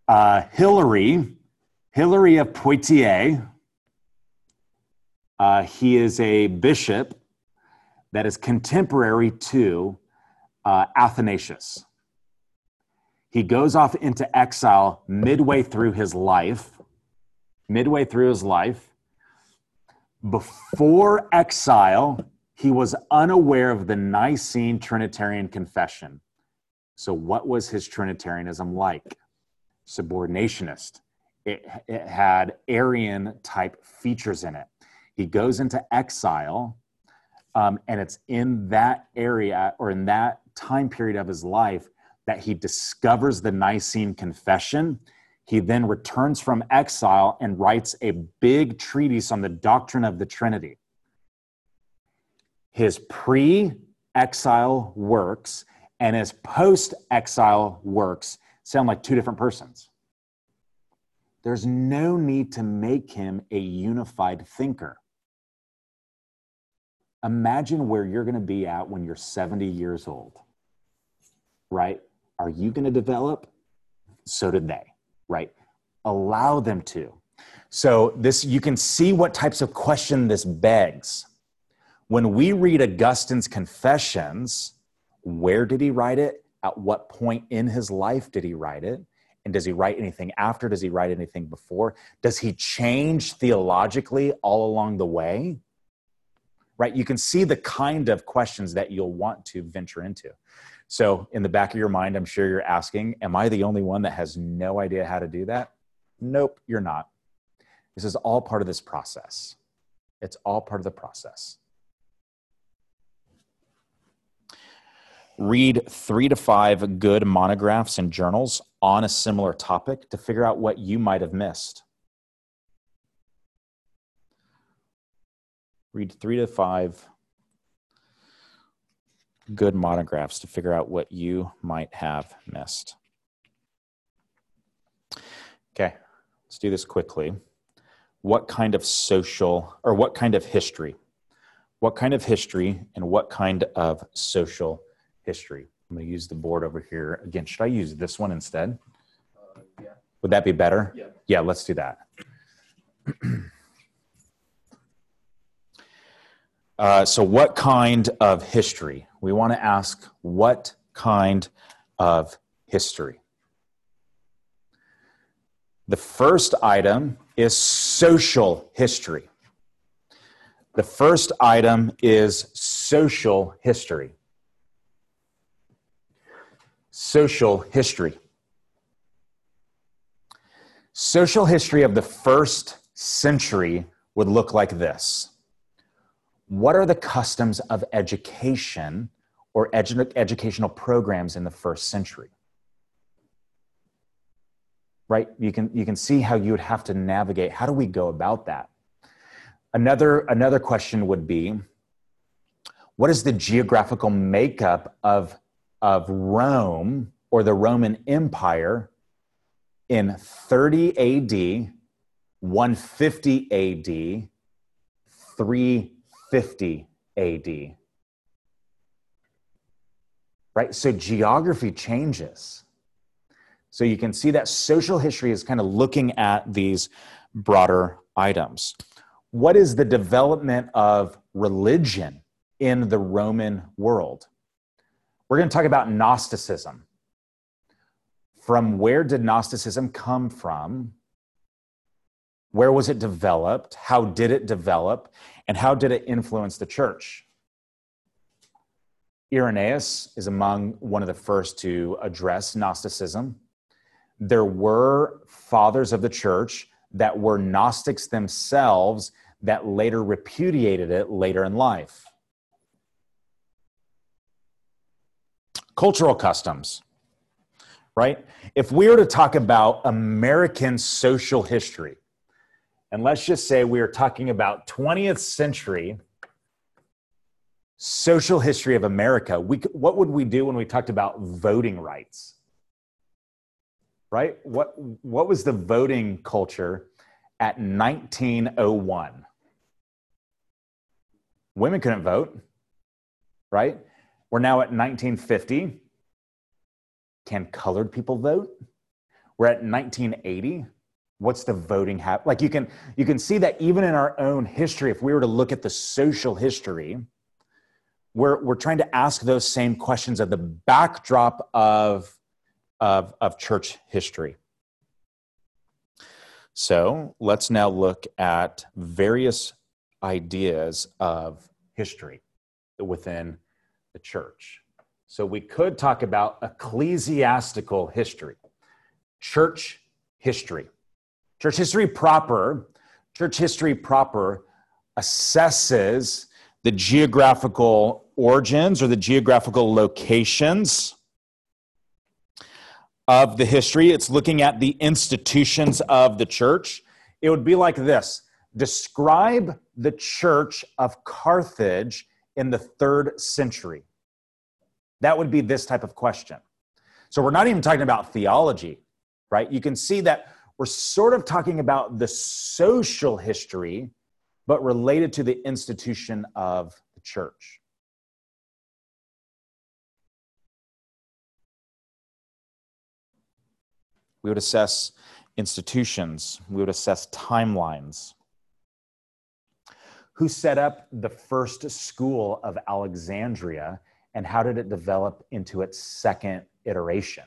Speaker 1: Uh, Hilary, Hilary of Poitiers, uh, he is a bishop that is contemporary to uh, Athanasius. He goes off into exile midway through his life. Midway through his life. Before exile, he was unaware of the Nicene Trinitarian confession. So, what was his Trinitarianism like? Subordinationist, it, it had Arian type features in it. He goes into exile, um, and it's in that area or in that time period of his life that he discovers the Nicene Confession. He then returns from exile and writes a big treatise on the doctrine of the Trinity. His pre exile works and his post exile works sound like two different persons. There's no need to make him a unified thinker. Imagine where you're going to be at when you're 70 years old, right? Are you going to develop? So did they, right? Allow them to. So this you can see what types of question this begs. When we read Augustine's confessions, where did he write it? At what point in his life did he write it? And does he write anything after? Does he write anything before? Does he change theologically all along the way? Right? You can see the kind of questions that you'll want to venture into. So, in the back of your mind, I'm sure you're asking, Am I the only one that has no idea how to do that? Nope, you're not. This is all part of this process. It's all part of the process. Read three to five good monographs and journals on a similar topic to figure out what you might have missed. Read three to five good monographs to figure out what you might have missed. Okay, let's do this quickly. What kind of social or what kind of history? What kind of history and what kind of social history? I'm going to use the board over here again. Should I use this one instead?
Speaker 2: Uh, yeah.
Speaker 1: Would that be better?
Speaker 2: Yeah.
Speaker 1: Yeah, let's do that. uh, so, what kind of history? We want to ask what kind of history? The first item is social history. The first item is social history. Social history. Social history of the first century would look like this What are the customs of education or edu- educational programs in the first century? Right? You can, you can see how you would have to navigate. How do we go about that? Another, another question would be what is the geographical makeup of, of Rome or the Roman Empire in 30 AD, 150 AD, 350 AD? Right? So geography changes. So you can see that social history is kind of looking at these broader items. What is the development of religion in the Roman world? We're going to talk about Gnosticism. From where did Gnosticism come from? Where was it developed? How did it develop? And how did it influence the church? Irenaeus is among one of the first to address Gnosticism. There were fathers of the church that were Gnostics themselves that later repudiated it later in life. Cultural customs, right? If we were to talk about American social history, and let's just say we are talking about 20th century social history of America, we, what would we do when we talked about voting rights? Right? What, what was the voting culture at 1901? Women couldn't vote, right? We're now at 1950. Can colored people vote? We're at 1980. What's the voting hap? Like you can you can see that even in our own history, if we were to look at the social history, we're we're trying to ask those same questions of the backdrop of of, of church history. So let's now look at various ideas of history within the church. So we could talk about ecclesiastical history, church history, Church history proper, church history proper assesses the geographical origins or the geographical locations of the history. It's looking at the institutions of the church. It would be like this Describe the church of Carthage in the third century. That would be this type of question. So we're not even talking about theology, right? You can see that we're sort of talking about the social history, but related to the institution of the church. We would assess institutions, we would assess timelines. Who set up the first school of Alexandria and how did it develop into its second iteration?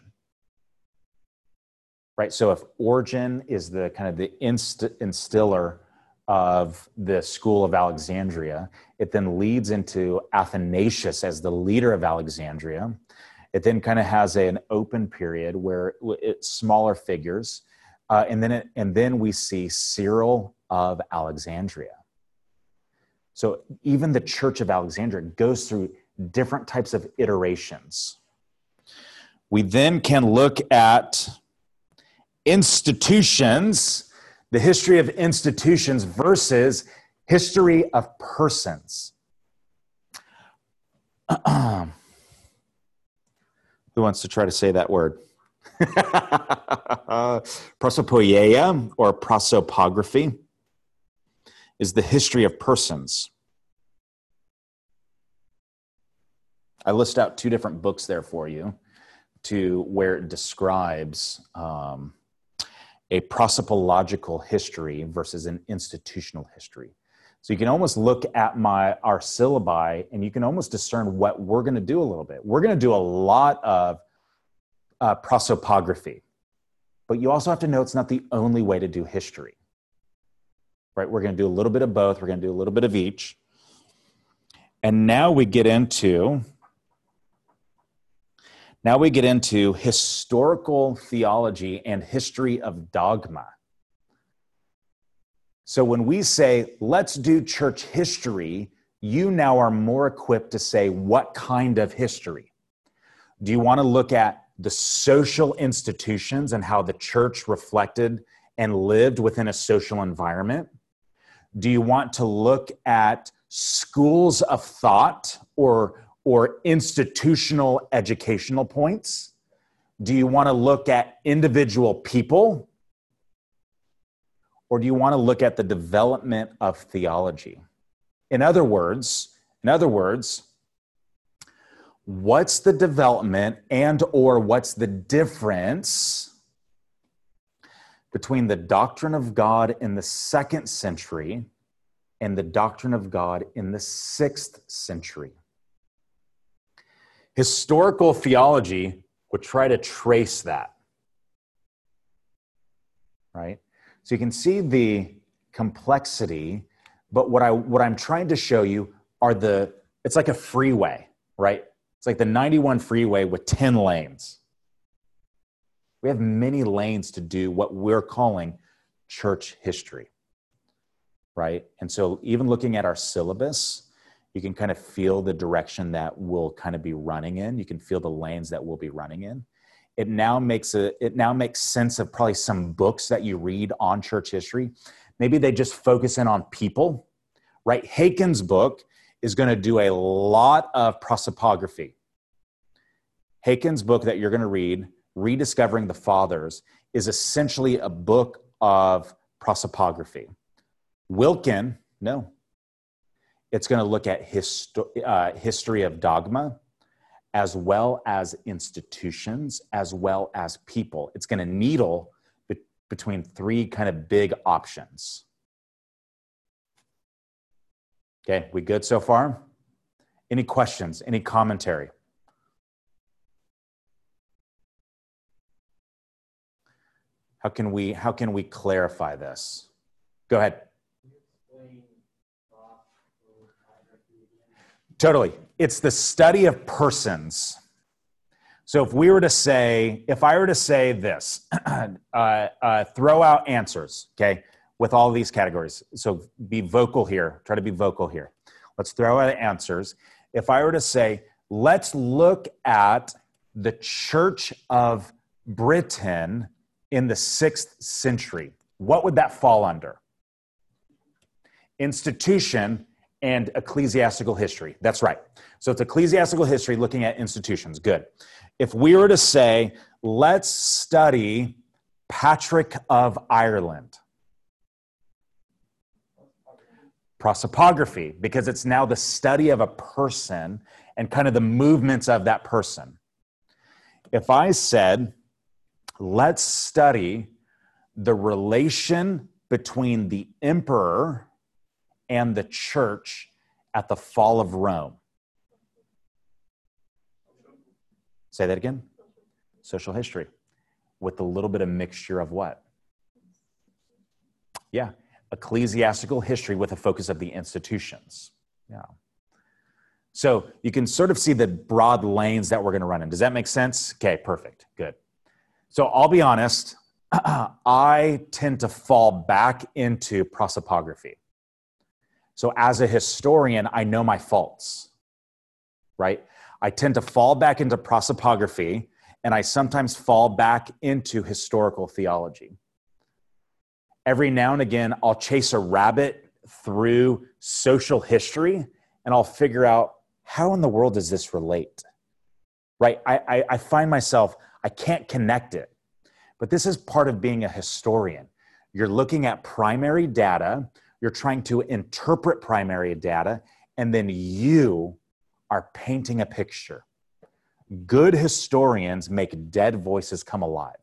Speaker 1: Right, so if Origen is the kind of the inst- instiller of the school of Alexandria, it then leads into Athanasius as the leader of Alexandria. It then kind of has a, an open period where it's smaller figures, uh, and then it, and then we see Cyril of Alexandria. So even the Church of Alexandria goes through different types of iterations. We then can look at institutions, the history of institutions versus history of persons. Who wants to try to say that word? Prosopoiea or prosopography is the history of persons. I list out two different books there for you to where it describes um, a prosopological history versus an institutional history. So you can almost look at my our syllabi and you can almost discern what we're going to do a little bit. We're going to do a lot of uh, prosopography, but you also have to know it's not the only way to do history. Right? We're going to do a little bit of both. We're going to do a little bit of each. And now we get into now we get into historical theology and history of dogma. So when we say, let's do church history, you now are more equipped to say, what kind of history? Do you want to look at the social institutions and how the church reflected and lived within a social environment? Do you want to look at schools of thought or or institutional educational points? Do you want to look at individual people? Or do you want to look at the development of theology? In other words, in other words, what's the development and or what's the difference between the doctrine of God in the second century and the doctrine of God in the sixth century? Historical theology would try to trace that. Right? So you can see the complexity, but what I what I'm trying to show you are the it's like a freeway, right? It's like the 91 freeway with 10 lanes. We have many lanes to do what we're calling church history. Right? And so even looking at our syllabus, you can kind of feel the direction that we'll kind of be running in. You can feel the lanes that we'll be running in. It now makes a it now makes sense of probably some books that you read on church history. Maybe they just focus in on people right? Haykin's book is going to do a lot of prosopography. Haykin's book that you're going to read rediscovering the fathers is essentially a book of prosopography. Wilken no it's going to look at histo- uh, history of dogma, as well as institutions, as well as people. It's going to needle be- between three kind of big options. Okay, we good so far? Any questions? Any commentary? How can we how can we clarify this? Go ahead. Totally. It's the study of persons. So if we were to say, if I were to say this, uh, uh, throw out answers, okay, with all these categories. So be vocal here. Try to be vocal here. Let's throw out answers. If I were to say, let's look at the Church of Britain in the sixth century, what would that fall under? Institution and ecclesiastical history. That's right. So it's ecclesiastical history looking at institutions. Good. If we were to say, let's study Patrick of Ireland, prosopography, because it's now the study of a person and kind of the movements of that person. If I said, let's study the relation between the emperor and the church at the fall of Rome. Say that again. Social history with a little bit of mixture of what? Yeah, ecclesiastical history with a focus of the institutions. Yeah. So you can sort of see the broad lanes that we're going to run in. Does that make sense? Okay, perfect. Good. So I'll be honest, I tend to fall back into prosopography. So as a historian, I know my faults, right? I tend to fall back into prosopography and I sometimes fall back into historical theology. Every now and again, I'll chase a rabbit through social history and I'll figure out how in the world does this relate? Right? I, I, I find myself, I can't connect it. But this is part of being a historian. You're looking at primary data, you're trying to interpret primary data, and then you are painting a picture. Good historians make dead voices come alive.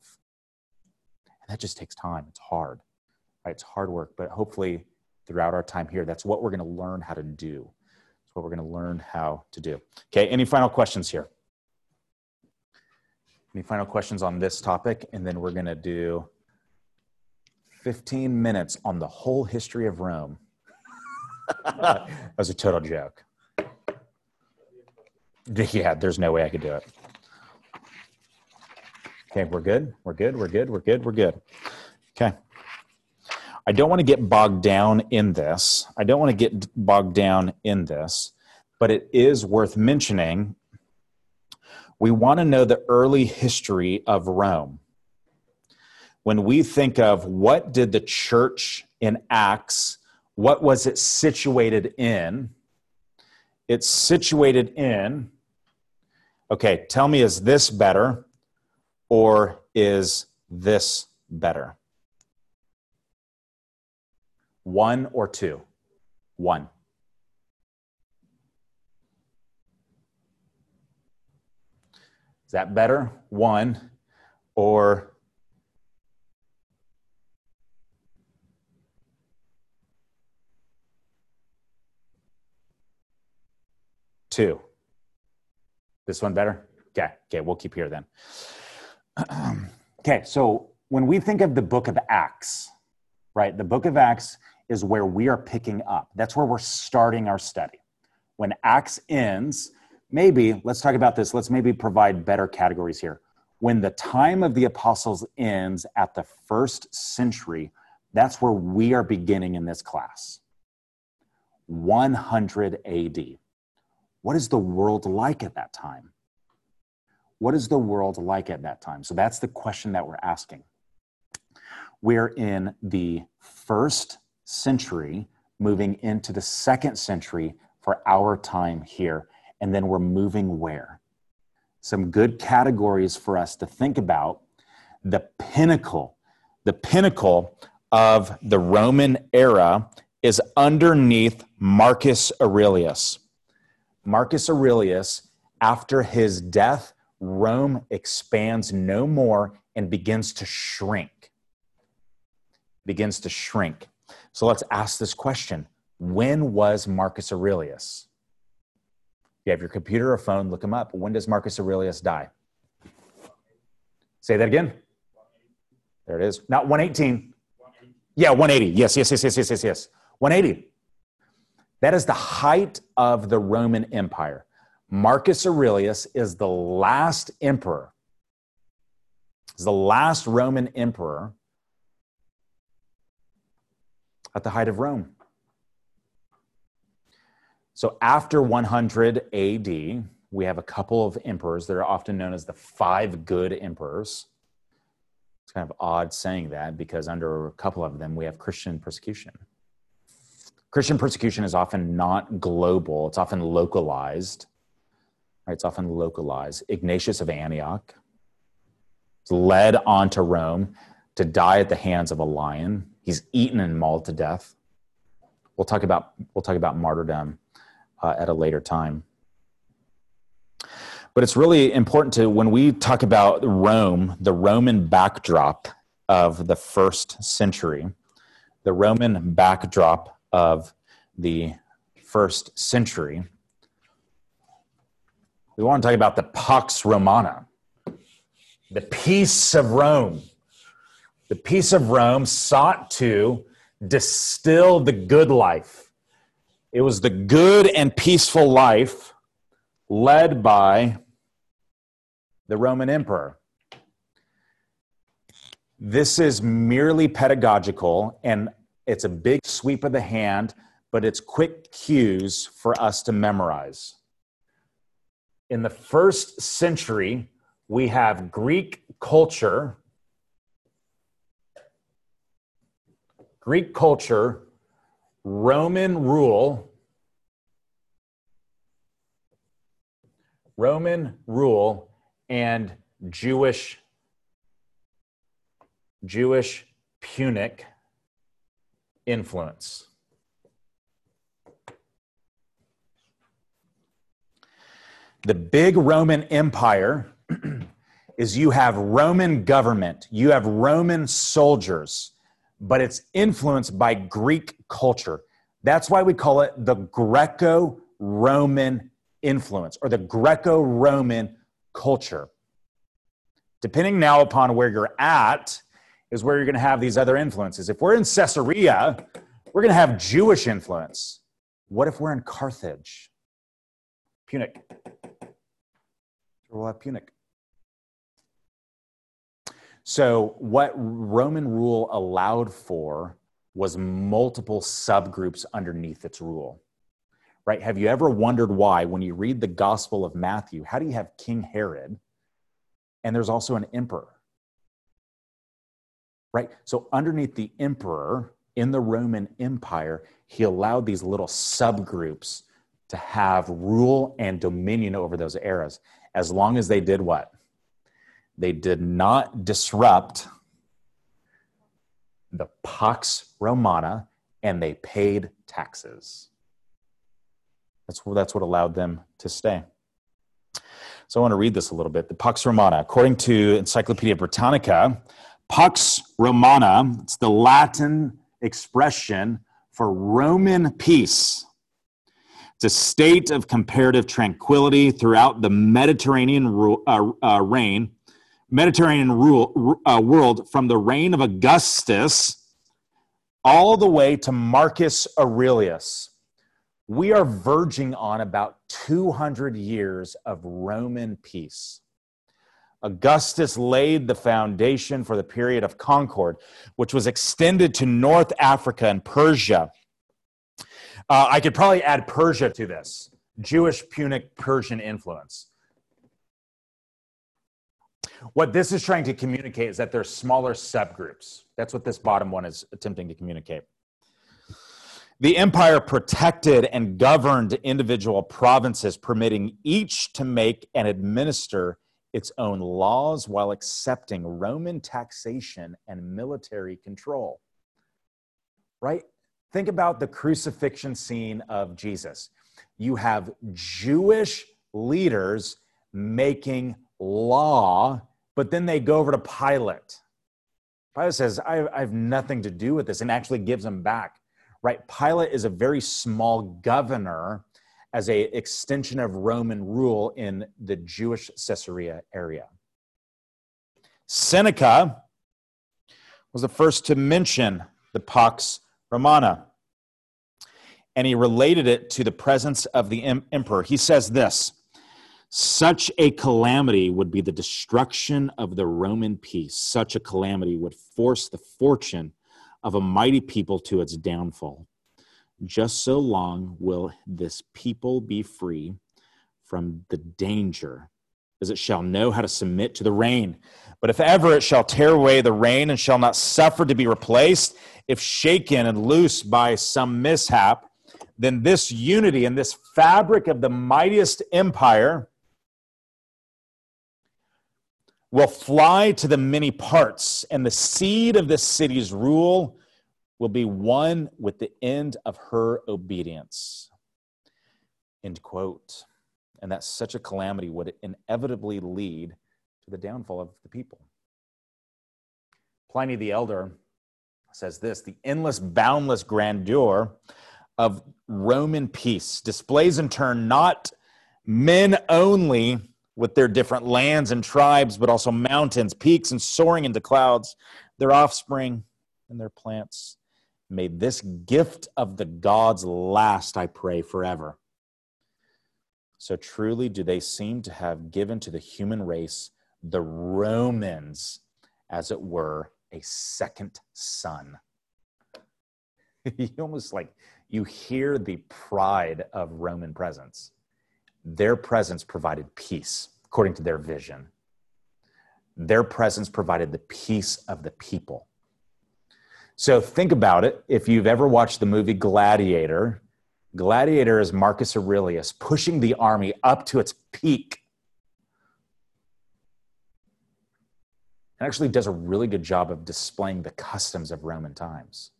Speaker 1: And that just takes time. It's hard. Right? It's hard work, but hopefully throughout our time here, that's what we're going to learn how to do. That's what we're going to learn how to do. Okay, any final questions here? Any final questions on this topic? And then we're going to do 15 minutes on the whole history of Rome. that was a total joke. Yeah, there's no way I could do it. Okay, we're good. We're good. We're good. We're good. We're good. Okay. I don't want to get bogged down in this. I don't want to get bogged down in this, but it is worth mentioning. We want to know the early history of Rome. When we think of what did the church in Acts, what was it situated in? It's situated in, okay, tell me, is this better or is this better? One or two? One. Is that better? One or two? This one better? Okay, okay, we'll keep here then. okay, so when we think of the book of Acts, right, the book of Acts is where we are picking up. That's where we're starting our study. When Acts ends, maybe, let's talk about this, let's maybe provide better categories here. When the time of the apostles ends at the first century, that's where we are beginning in this class. 100 AD. What is the world like at that time? What is the world like at that time? So that's the question that we're asking. We're in the first century, moving into the second century for our time here. And then we're moving where? Some good categories for us to think about. The pinnacle, the pinnacle of the Roman era is underneath Marcus Aurelius. Marcus Aurelius, after his death, Rome expands no more and begins to shrink. Begins to shrink. So let's ask this question When was Marcus Aurelius? You have your computer or phone, look him up. When does Marcus Aurelius die? Say that again. There it is. Not 118. Yeah, 180. Yes, yes, yes, yes, yes, yes, yes. 180. That is the height of the Roman Empire. Marcus Aurelius is the last emperor, is the last Roman emperor at the height of Rome. So after 100 AD, we have a couple of emperors that are often known as the five good emperors. It's kind of odd saying that because under a couple of them, we have Christian persecution. Christian persecution is often not global, it's often localized. Right? It's often localized. Ignatius of Antioch is led on to Rome to die at the hands of a lion. He's eaten and mauled to death. We'll talk about, we'll talk about martyrdom uh, at a later time. But it's really important to, when we talk about Rome, the Roman backdrop of the first century, the Roman backdrop of the first century, we want to talk about the Pax Romana, the peace of Rome. The peace of Rome sought to distill the good life. It was the good and peaceful life led by the Roman emperor. This is merely pedagogical and it's a big sweep of the hand, but it's quick cues for us to memorize. In the first century, we have Greek culture. Greek culture, Roman rule, Roman rule, and Jewish Jewish Punic influence. The big Roman Empire is you have Roman government, you have Roman soldiers, but it's influenced by Greek culture. That's why we call it the Greco Roman influence or the Greco Roman culture. Depending now upon where you're at, is where you're going to have these other influences. If we're in Caesarea, we're going to have Jewish influence. What if we're in Carthage? Punic. We'll have Punic. So, what Roman rule allowed for was multiple subgroups underneath its rule. Right? Have you ever wondered why, when you read the Gospel of Matthew, how do you have King Herod and there's also an emperor? Right? So, underneath the emperor in the Roman Empire, he allowed these little subgroups to have rule and dominion over those eras as long as they did what? They did not disrupt the Pax Romana and they paid taxes. That's, that's what allowed them to stay. So I want to read this a little bit. The Pax Romana, according to Encyclopedia Britannica, Pax Romana, it's the Latin expression for Roman peace. It's a state of comparative tranquility throughout the Mediterranean rule, uh, uh, reign, Mediterranean rule, uh, world from the reign of Augustus all the way to Marcus Aurelius. We are verging on about 200 years of Roman peace. Augustus laid the foundation for the period of concord, which was extended to North Africa and Persia. Uh, I could probably add Persia to this Jewish Punic Persian influence. What this is trying to communicate is that there's smaller subgroups. That's what this bottom one is attempting to communicate. The empire protected and governed individual provinces, permitting each to make and administer its own laws while accepting Roman taxation and military control. Right? Think about the crucifixion scene of Jesus. You have Jewish leaders making law, but then they go over to Pilate. Pilate says, I, I have nothing to do with this, and actually gives them back. Right? Pilate is a very small governor as a extension of Roman rule in the Jewish Caesarea area. Seneca was the first to mention the Pax Romana, and he related it to the presence of the emperor. He says this Such a calamity would be the destruction of the Roman peace. Such a calamity would force the fortune of a mighty people to its downfall. Just so long will this people be free from the danger as it shall know how to submit to the reign. But if ever it shall tear away the reign and shall not suffer to be replaced, if shaken and loose by some mishap, then this unity and this fabric of the mightiest empire will fly to the many parts, and the seed of the city's rule will be one with the end of her obedience. End quote. And that such a calamity would inevitably lead to the downfall of the people. Pliny the Elder says this the endless, boundless grandeur of Roman peace displays in turn not men only with their different lands and tribes, but also mountains, peaks, and soaring into clouds, their offspring and their plants. May this gift of the gods last, I pray, forever. So truly do they seem to have given to the human race, the Romans, as it were, a second sun. you almost like you hear the pride of Roman presence. Their presence provided peace, according to their vision. Their presence provided the peace of the people. So think about it. If you've ever watched the movie Gladiator, Gladiator is Marcus Aurelius pushing the army up to its peak. It actually does a really good job of displaying the customs of Roman times.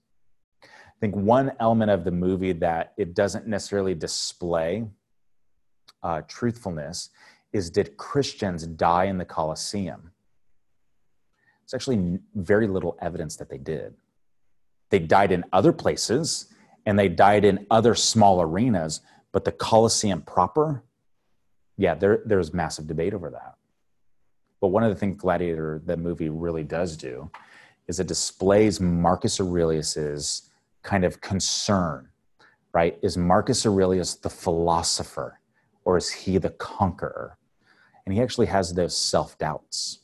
Speaker 1: I think one element of the movie that it doesn't necessarily display uh, truthfulness is did Christians die in the Colosseum? It's actually very little evidence that they did. They died in other places and they died in other small arenas, but the Colosseum proper, yeah, there, there's massive debate over that. But one of the things Gladiator, the movie, really does do is it displays Marcus Aurelius's kind of concern, right? Is Marcus Aurelius the philosopher or is he the conqueror? And he actually has those self doubts.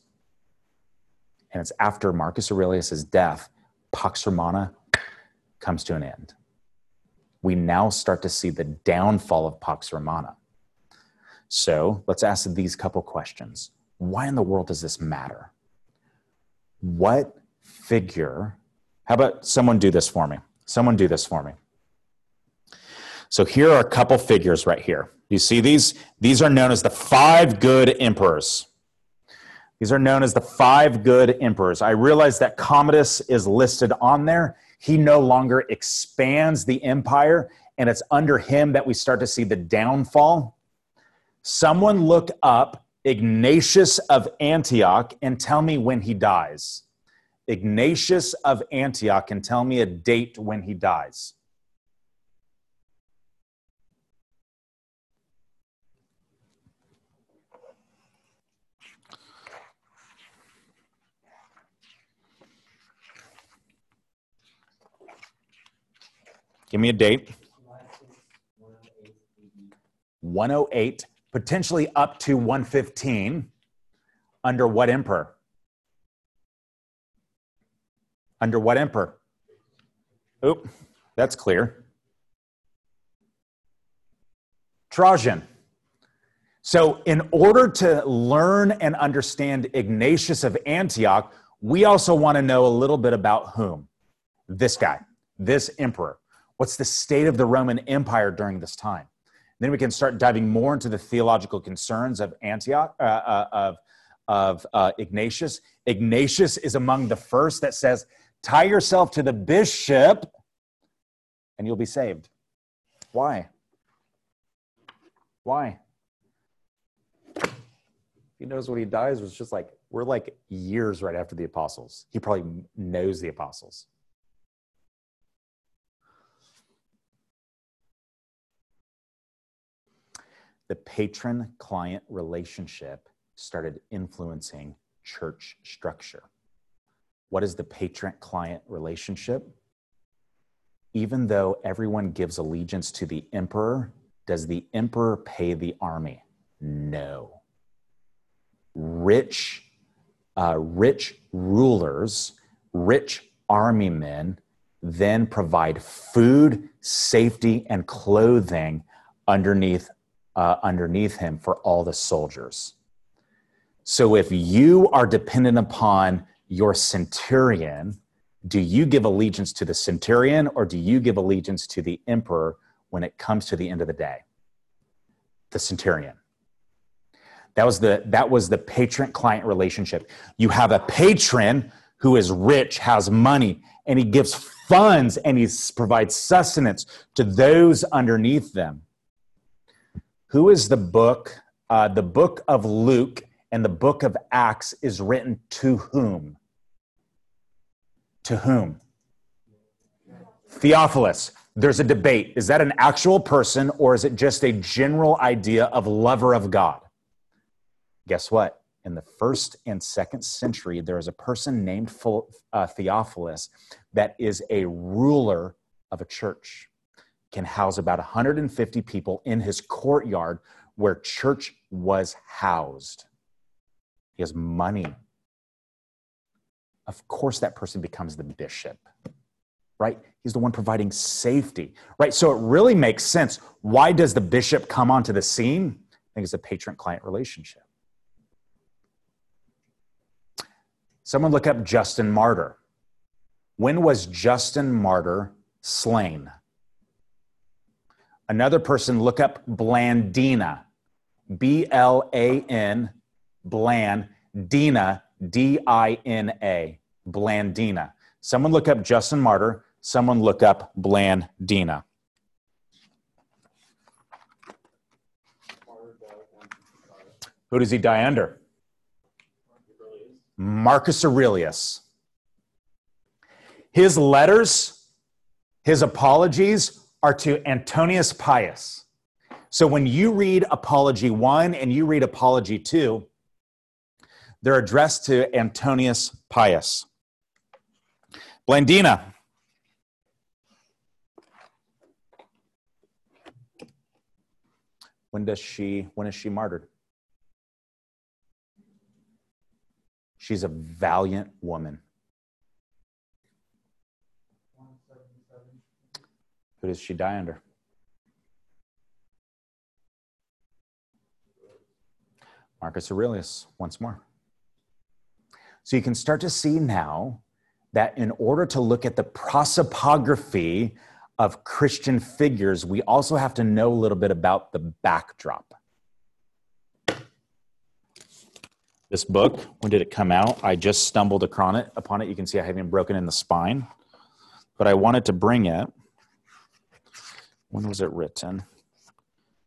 Speaker 1: And it's after Marcus Aurelius's death, Pax Romana comes to an end we now start to see the downfall of Pax Romana. So let's ask these couple questions. Why in the world does this matter? What figure, how about someone do this for me? Someone do this for me. So here are a couple figures right here. You see these? These are known as the five good emperors. These are known as the five good emperors. I realize that Commodus is listed on there he no longer expands the empire, and it's under him that we start to see the downfall. Someone look up Ignatius of Antioch and tell me when he dies. Ignatius of Antioch and tell me a date when he dies. Give me a date. 108, potentially up to 115. Under what emperor? Under what emperor? Oop, that's clear. Trajan. So, in order to learn and understand Ignatius of Antioch, we also want to know a little bit about whom? This guy, this emperor. What's the state of the Roman Empire during this time? Then we can start diving more into the theological concerns of Antioch, uh, uh, of, of uh, Ignatius. Ignatius is among the first that says, tie yourself to the bishop and you'll be saved. Why? Why? He knows when he dies was just like, we're like years right after the apostles. He probably knows the apostles. The patron client relationship started influencing church structure. What is the patron client relationship? Even though everyone gives allegiance to the emperor, does the emperor pay the army? No. Rich, uh, rich rulers, rich army men then provide food, safety, and clothing underneath, uh, underneath him for all the soldiers. So if you are dependent upon your centurion, do you give allegiance to the centurion or do you give allegiance to the emperor when it comes to the end of the day? The centurion. That was the that was the patron client relationship. You have a patron who is rich, has money, and he gives funds and he provides sustenance to those underneath them. Who is the book? Uh, the book of Luke and the book of Acts is written to whom? To whom? Theophilus. There's a debate. Is that an actual person or is it just a general idea of lover of God? Guess what? In the first and second century, there is a person named uh, Theophilus that is a ruler of a church, can house about 150 people in his courtyard where church was housed. He has money. Of course, that person becomes the bishop, right? He's the one providing safety, right? So it really makes sense. Why does the bishop come onto the scene? I think it's a patron client relationship. Someone look up Justin Martyr. When was Justin Martyr slain? Another person look up Blandina. B L A N, Blandina, D I N A, Blandina. Someone look up Justin Martyr. Someone look up Blandina. Who does he die under? Marcus Aurelius. His letters, his apologies are to Antonius Pius. So when you read Apology 1 and you read Apology 2, they're addressed to Antonius Pius. Blandina. When does she when is she martyred? She's a valiant woman. Does she die under? Marcus Aurelius, once more. So you can start to see now that in order to look at the prosopography of Christian figures, we also have to know a little bit about the backdrop. This book, when did it come out? I just stumbled upon it. Upon it, you can see I haven't broken in the spine, but I wanted to bring it. When was it written?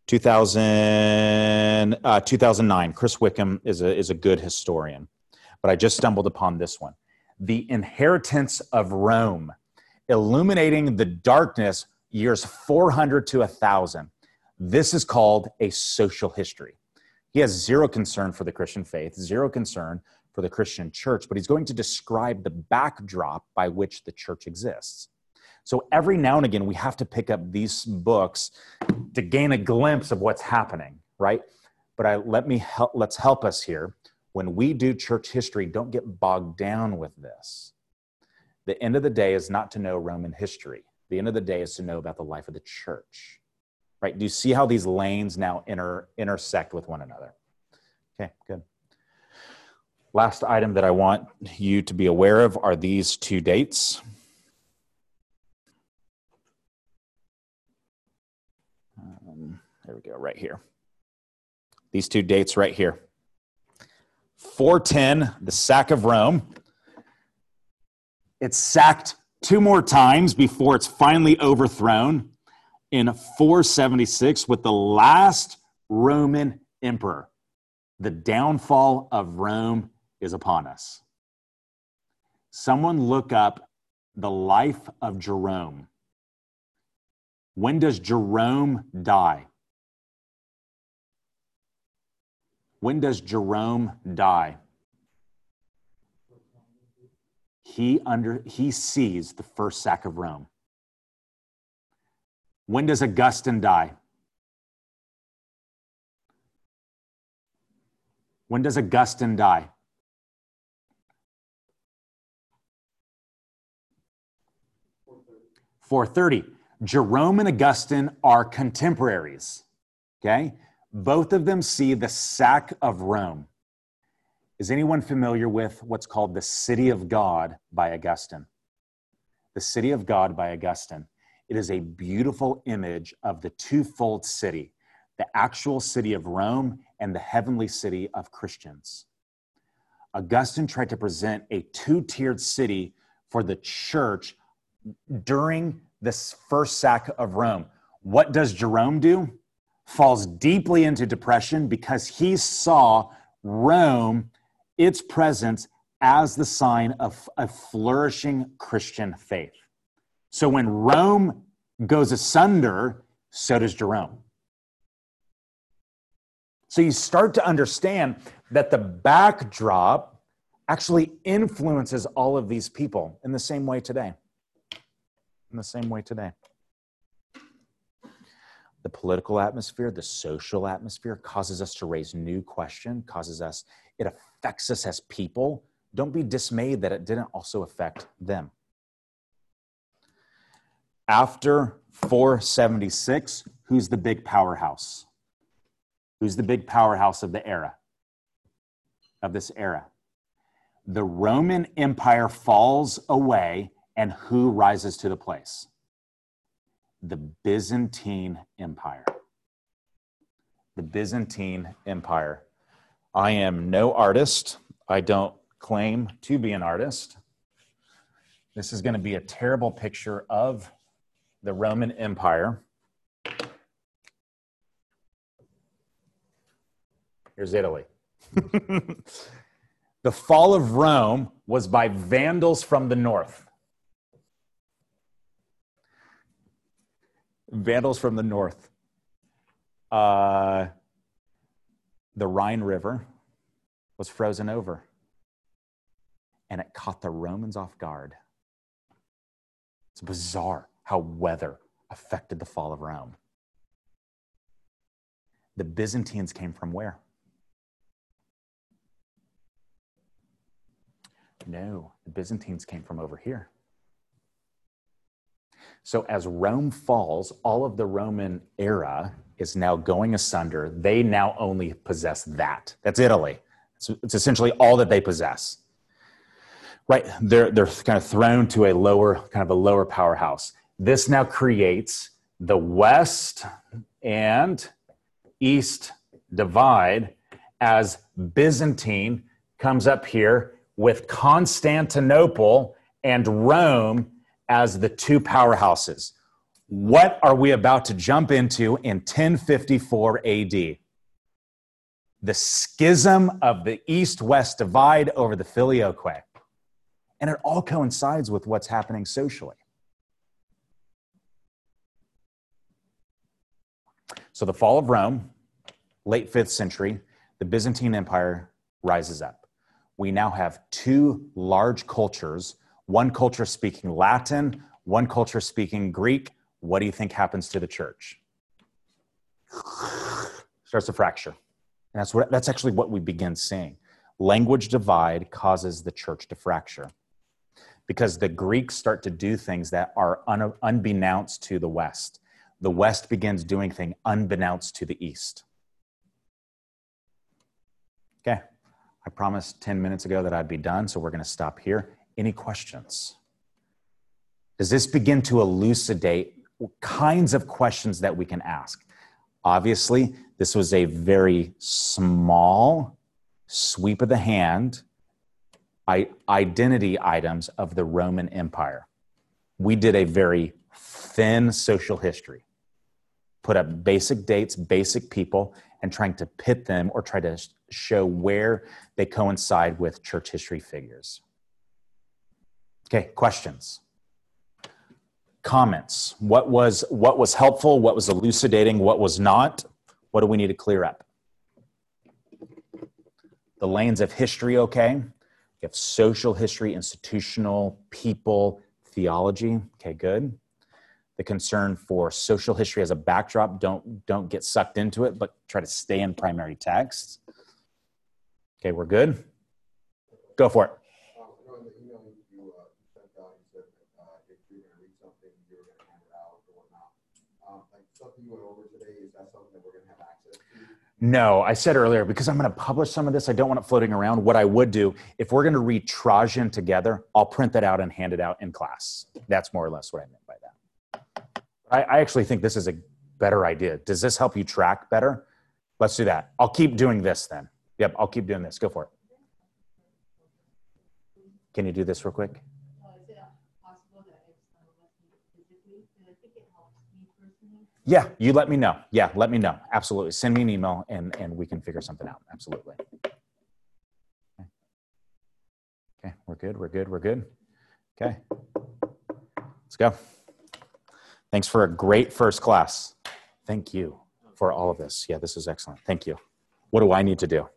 Speaker 1: 2000, uh, 2009. Chris Wickham is a is a good historian, but I just stumbled upon this one, "The Inheritance of Rome," illuminating the darkness years 400 to 1000. This is called a social history. He has zero concern for the Christian faith, zero concern for the Christian church, but he's going to describe the backdrop by which the church exists. So every now and again, we have to pick up these books to gain a glimpse of what's happening, right? But I, let me help, let's help us here. When we do church history, don't get bogged down with this. The end of the day is not to know Roman history. The end of the day is to know about the life of the church right? Do you see how these lanes now inter, intersect with one another? Okay, good. Last item that I want you to be aware of are these two dates. Um, we go, right here. These two dates right here. 410, the sack of Rome. It's sacked two more times before it's finally overthrown in 476 with the last Roman emperor. The downfall of Rome is upon us. Someone look up the life of Jerome. When does Jerome die? When does Jerome die? He under he sees the first sack of Rome. When does Augustine die? When does Augustine die? 430. Jerome and Augustine are contemporaries. Okay? Both of them see the sack of Rome. Is anyone familiar with what's called the City of God by Augustine? The City of God by Augustine. It is a beautiful image of the twofold city the actual city of Rome and the heavenly city of Christians. Augustine tried to present a two tiered city for the church during this first sack of Rome. What does Jerome do? Falls deeply into depression because he saw Rome, its presence, as the sign of a flourishing Christian faith. So when Rome goes asunder, so does Jerome. So you start to understand that the backdrop actually influences all of these people in the same way today. In the same way today. The political atmosphere, the social atmosphere causes us to raise new question, causes us, it affects us as people. Don't be dismayed that it didn't also affect them. After 476, who's the big powerhouse? Who's the big powerhouse of the era? Of this era? The Roman Empire falls away, and who rises to the place? The Byzantine Empire. The Byzantine Empire. I am no artist. I don't claim to be an artist. This is going to be a terrible picture of the Roman Empire. Here's Italy. the fall of Rome was by Vandals from the north. Vandals from the north. Uh, the Rhine River was frozen over, and it caught the Romans off guard. It's bizarre how weather affected the fall of Rome. The Byzantines came from where? No, the Byzantines came from over here. So as Rome falls, all of the Roman era is now going asunder. They now only possess that. That's Italy. So it's essentially all that they possess. Right? They're, they're kind of thrown to a lower, kind of a lower powerhouse. This now creates the West and East divide as Byzantine comes up here with Constantinople and Rome as the two powerhouses. What are we about to jump into in 1054 AD? The schism of the east west divide over the filioque. And it all coincides with what's happening socially. So, the fall of Rome, late fifth century, the Byzantine Empire rises up we now have two large cultures one culture speaking Latin, one culture speaking Greek. What do you think happens to the church? Starts to fracture. And that's, what, that's actually what we begin seeing. Language divide causes the church to fracture because the Greeks start to do things that are un, unbeknownst to the West. The West begins doing things unbeknownst to the East. Okay. I promised 10 minutes ago that I'd be done, so we're going to stop here. Any questions? Does this begin to elucidate kinds of questions that we can ask? Obviously, this was a very small sweep of the hand identity items of the Roman Empire. We did a very thin social history, put up basic dates, basic people, and trying to pit them or try to show where they coincide with church history figures. Okay, questions? Comments. What was what was helpful, what was elucidating, what was not? What do we need to clear up? The lanes of history okay? You have social history, institutional, people, theology. Okay, good. The concern for social history as a backdrop, don't don't get sucked into it, but try to stay in primary text Okay, we're good? Go for it.
Speaker 8: Um, I know in the email you uh, sent out, you said uh, if you're gonna read something, you were gonna hand it out or whatnot. Um, like something you went over today, is that something that we're gonna have access to?
Speaker 1: No, I said earlier, because I'm going to publish some of this, I don't want it floating around. What I would do, if we're going to read Trajan together, I'll print that out and hand it out in class. That's more or less what I meant by that. I, I actually think this is a better idea. Does this help you track better? Let's do that. I'll keep doing this then. Yep, I'll keep doing this. Go for it. Can you do this real quick?
Speaker 7: Uh, is it possible that if some of us meet physically, because I think it helps me personally.
Speaker 1: Yeah, you let me know. Yeah, let me know. Absolutely. Send me an email and, and we can figure something out. Absolutely. Okay. okay, we're good. We're good. We're good. Okay. Let's go. Thanks for a great first class. Thank you for all of this. Yeah, this is excellent. Thank you. What do I need to do?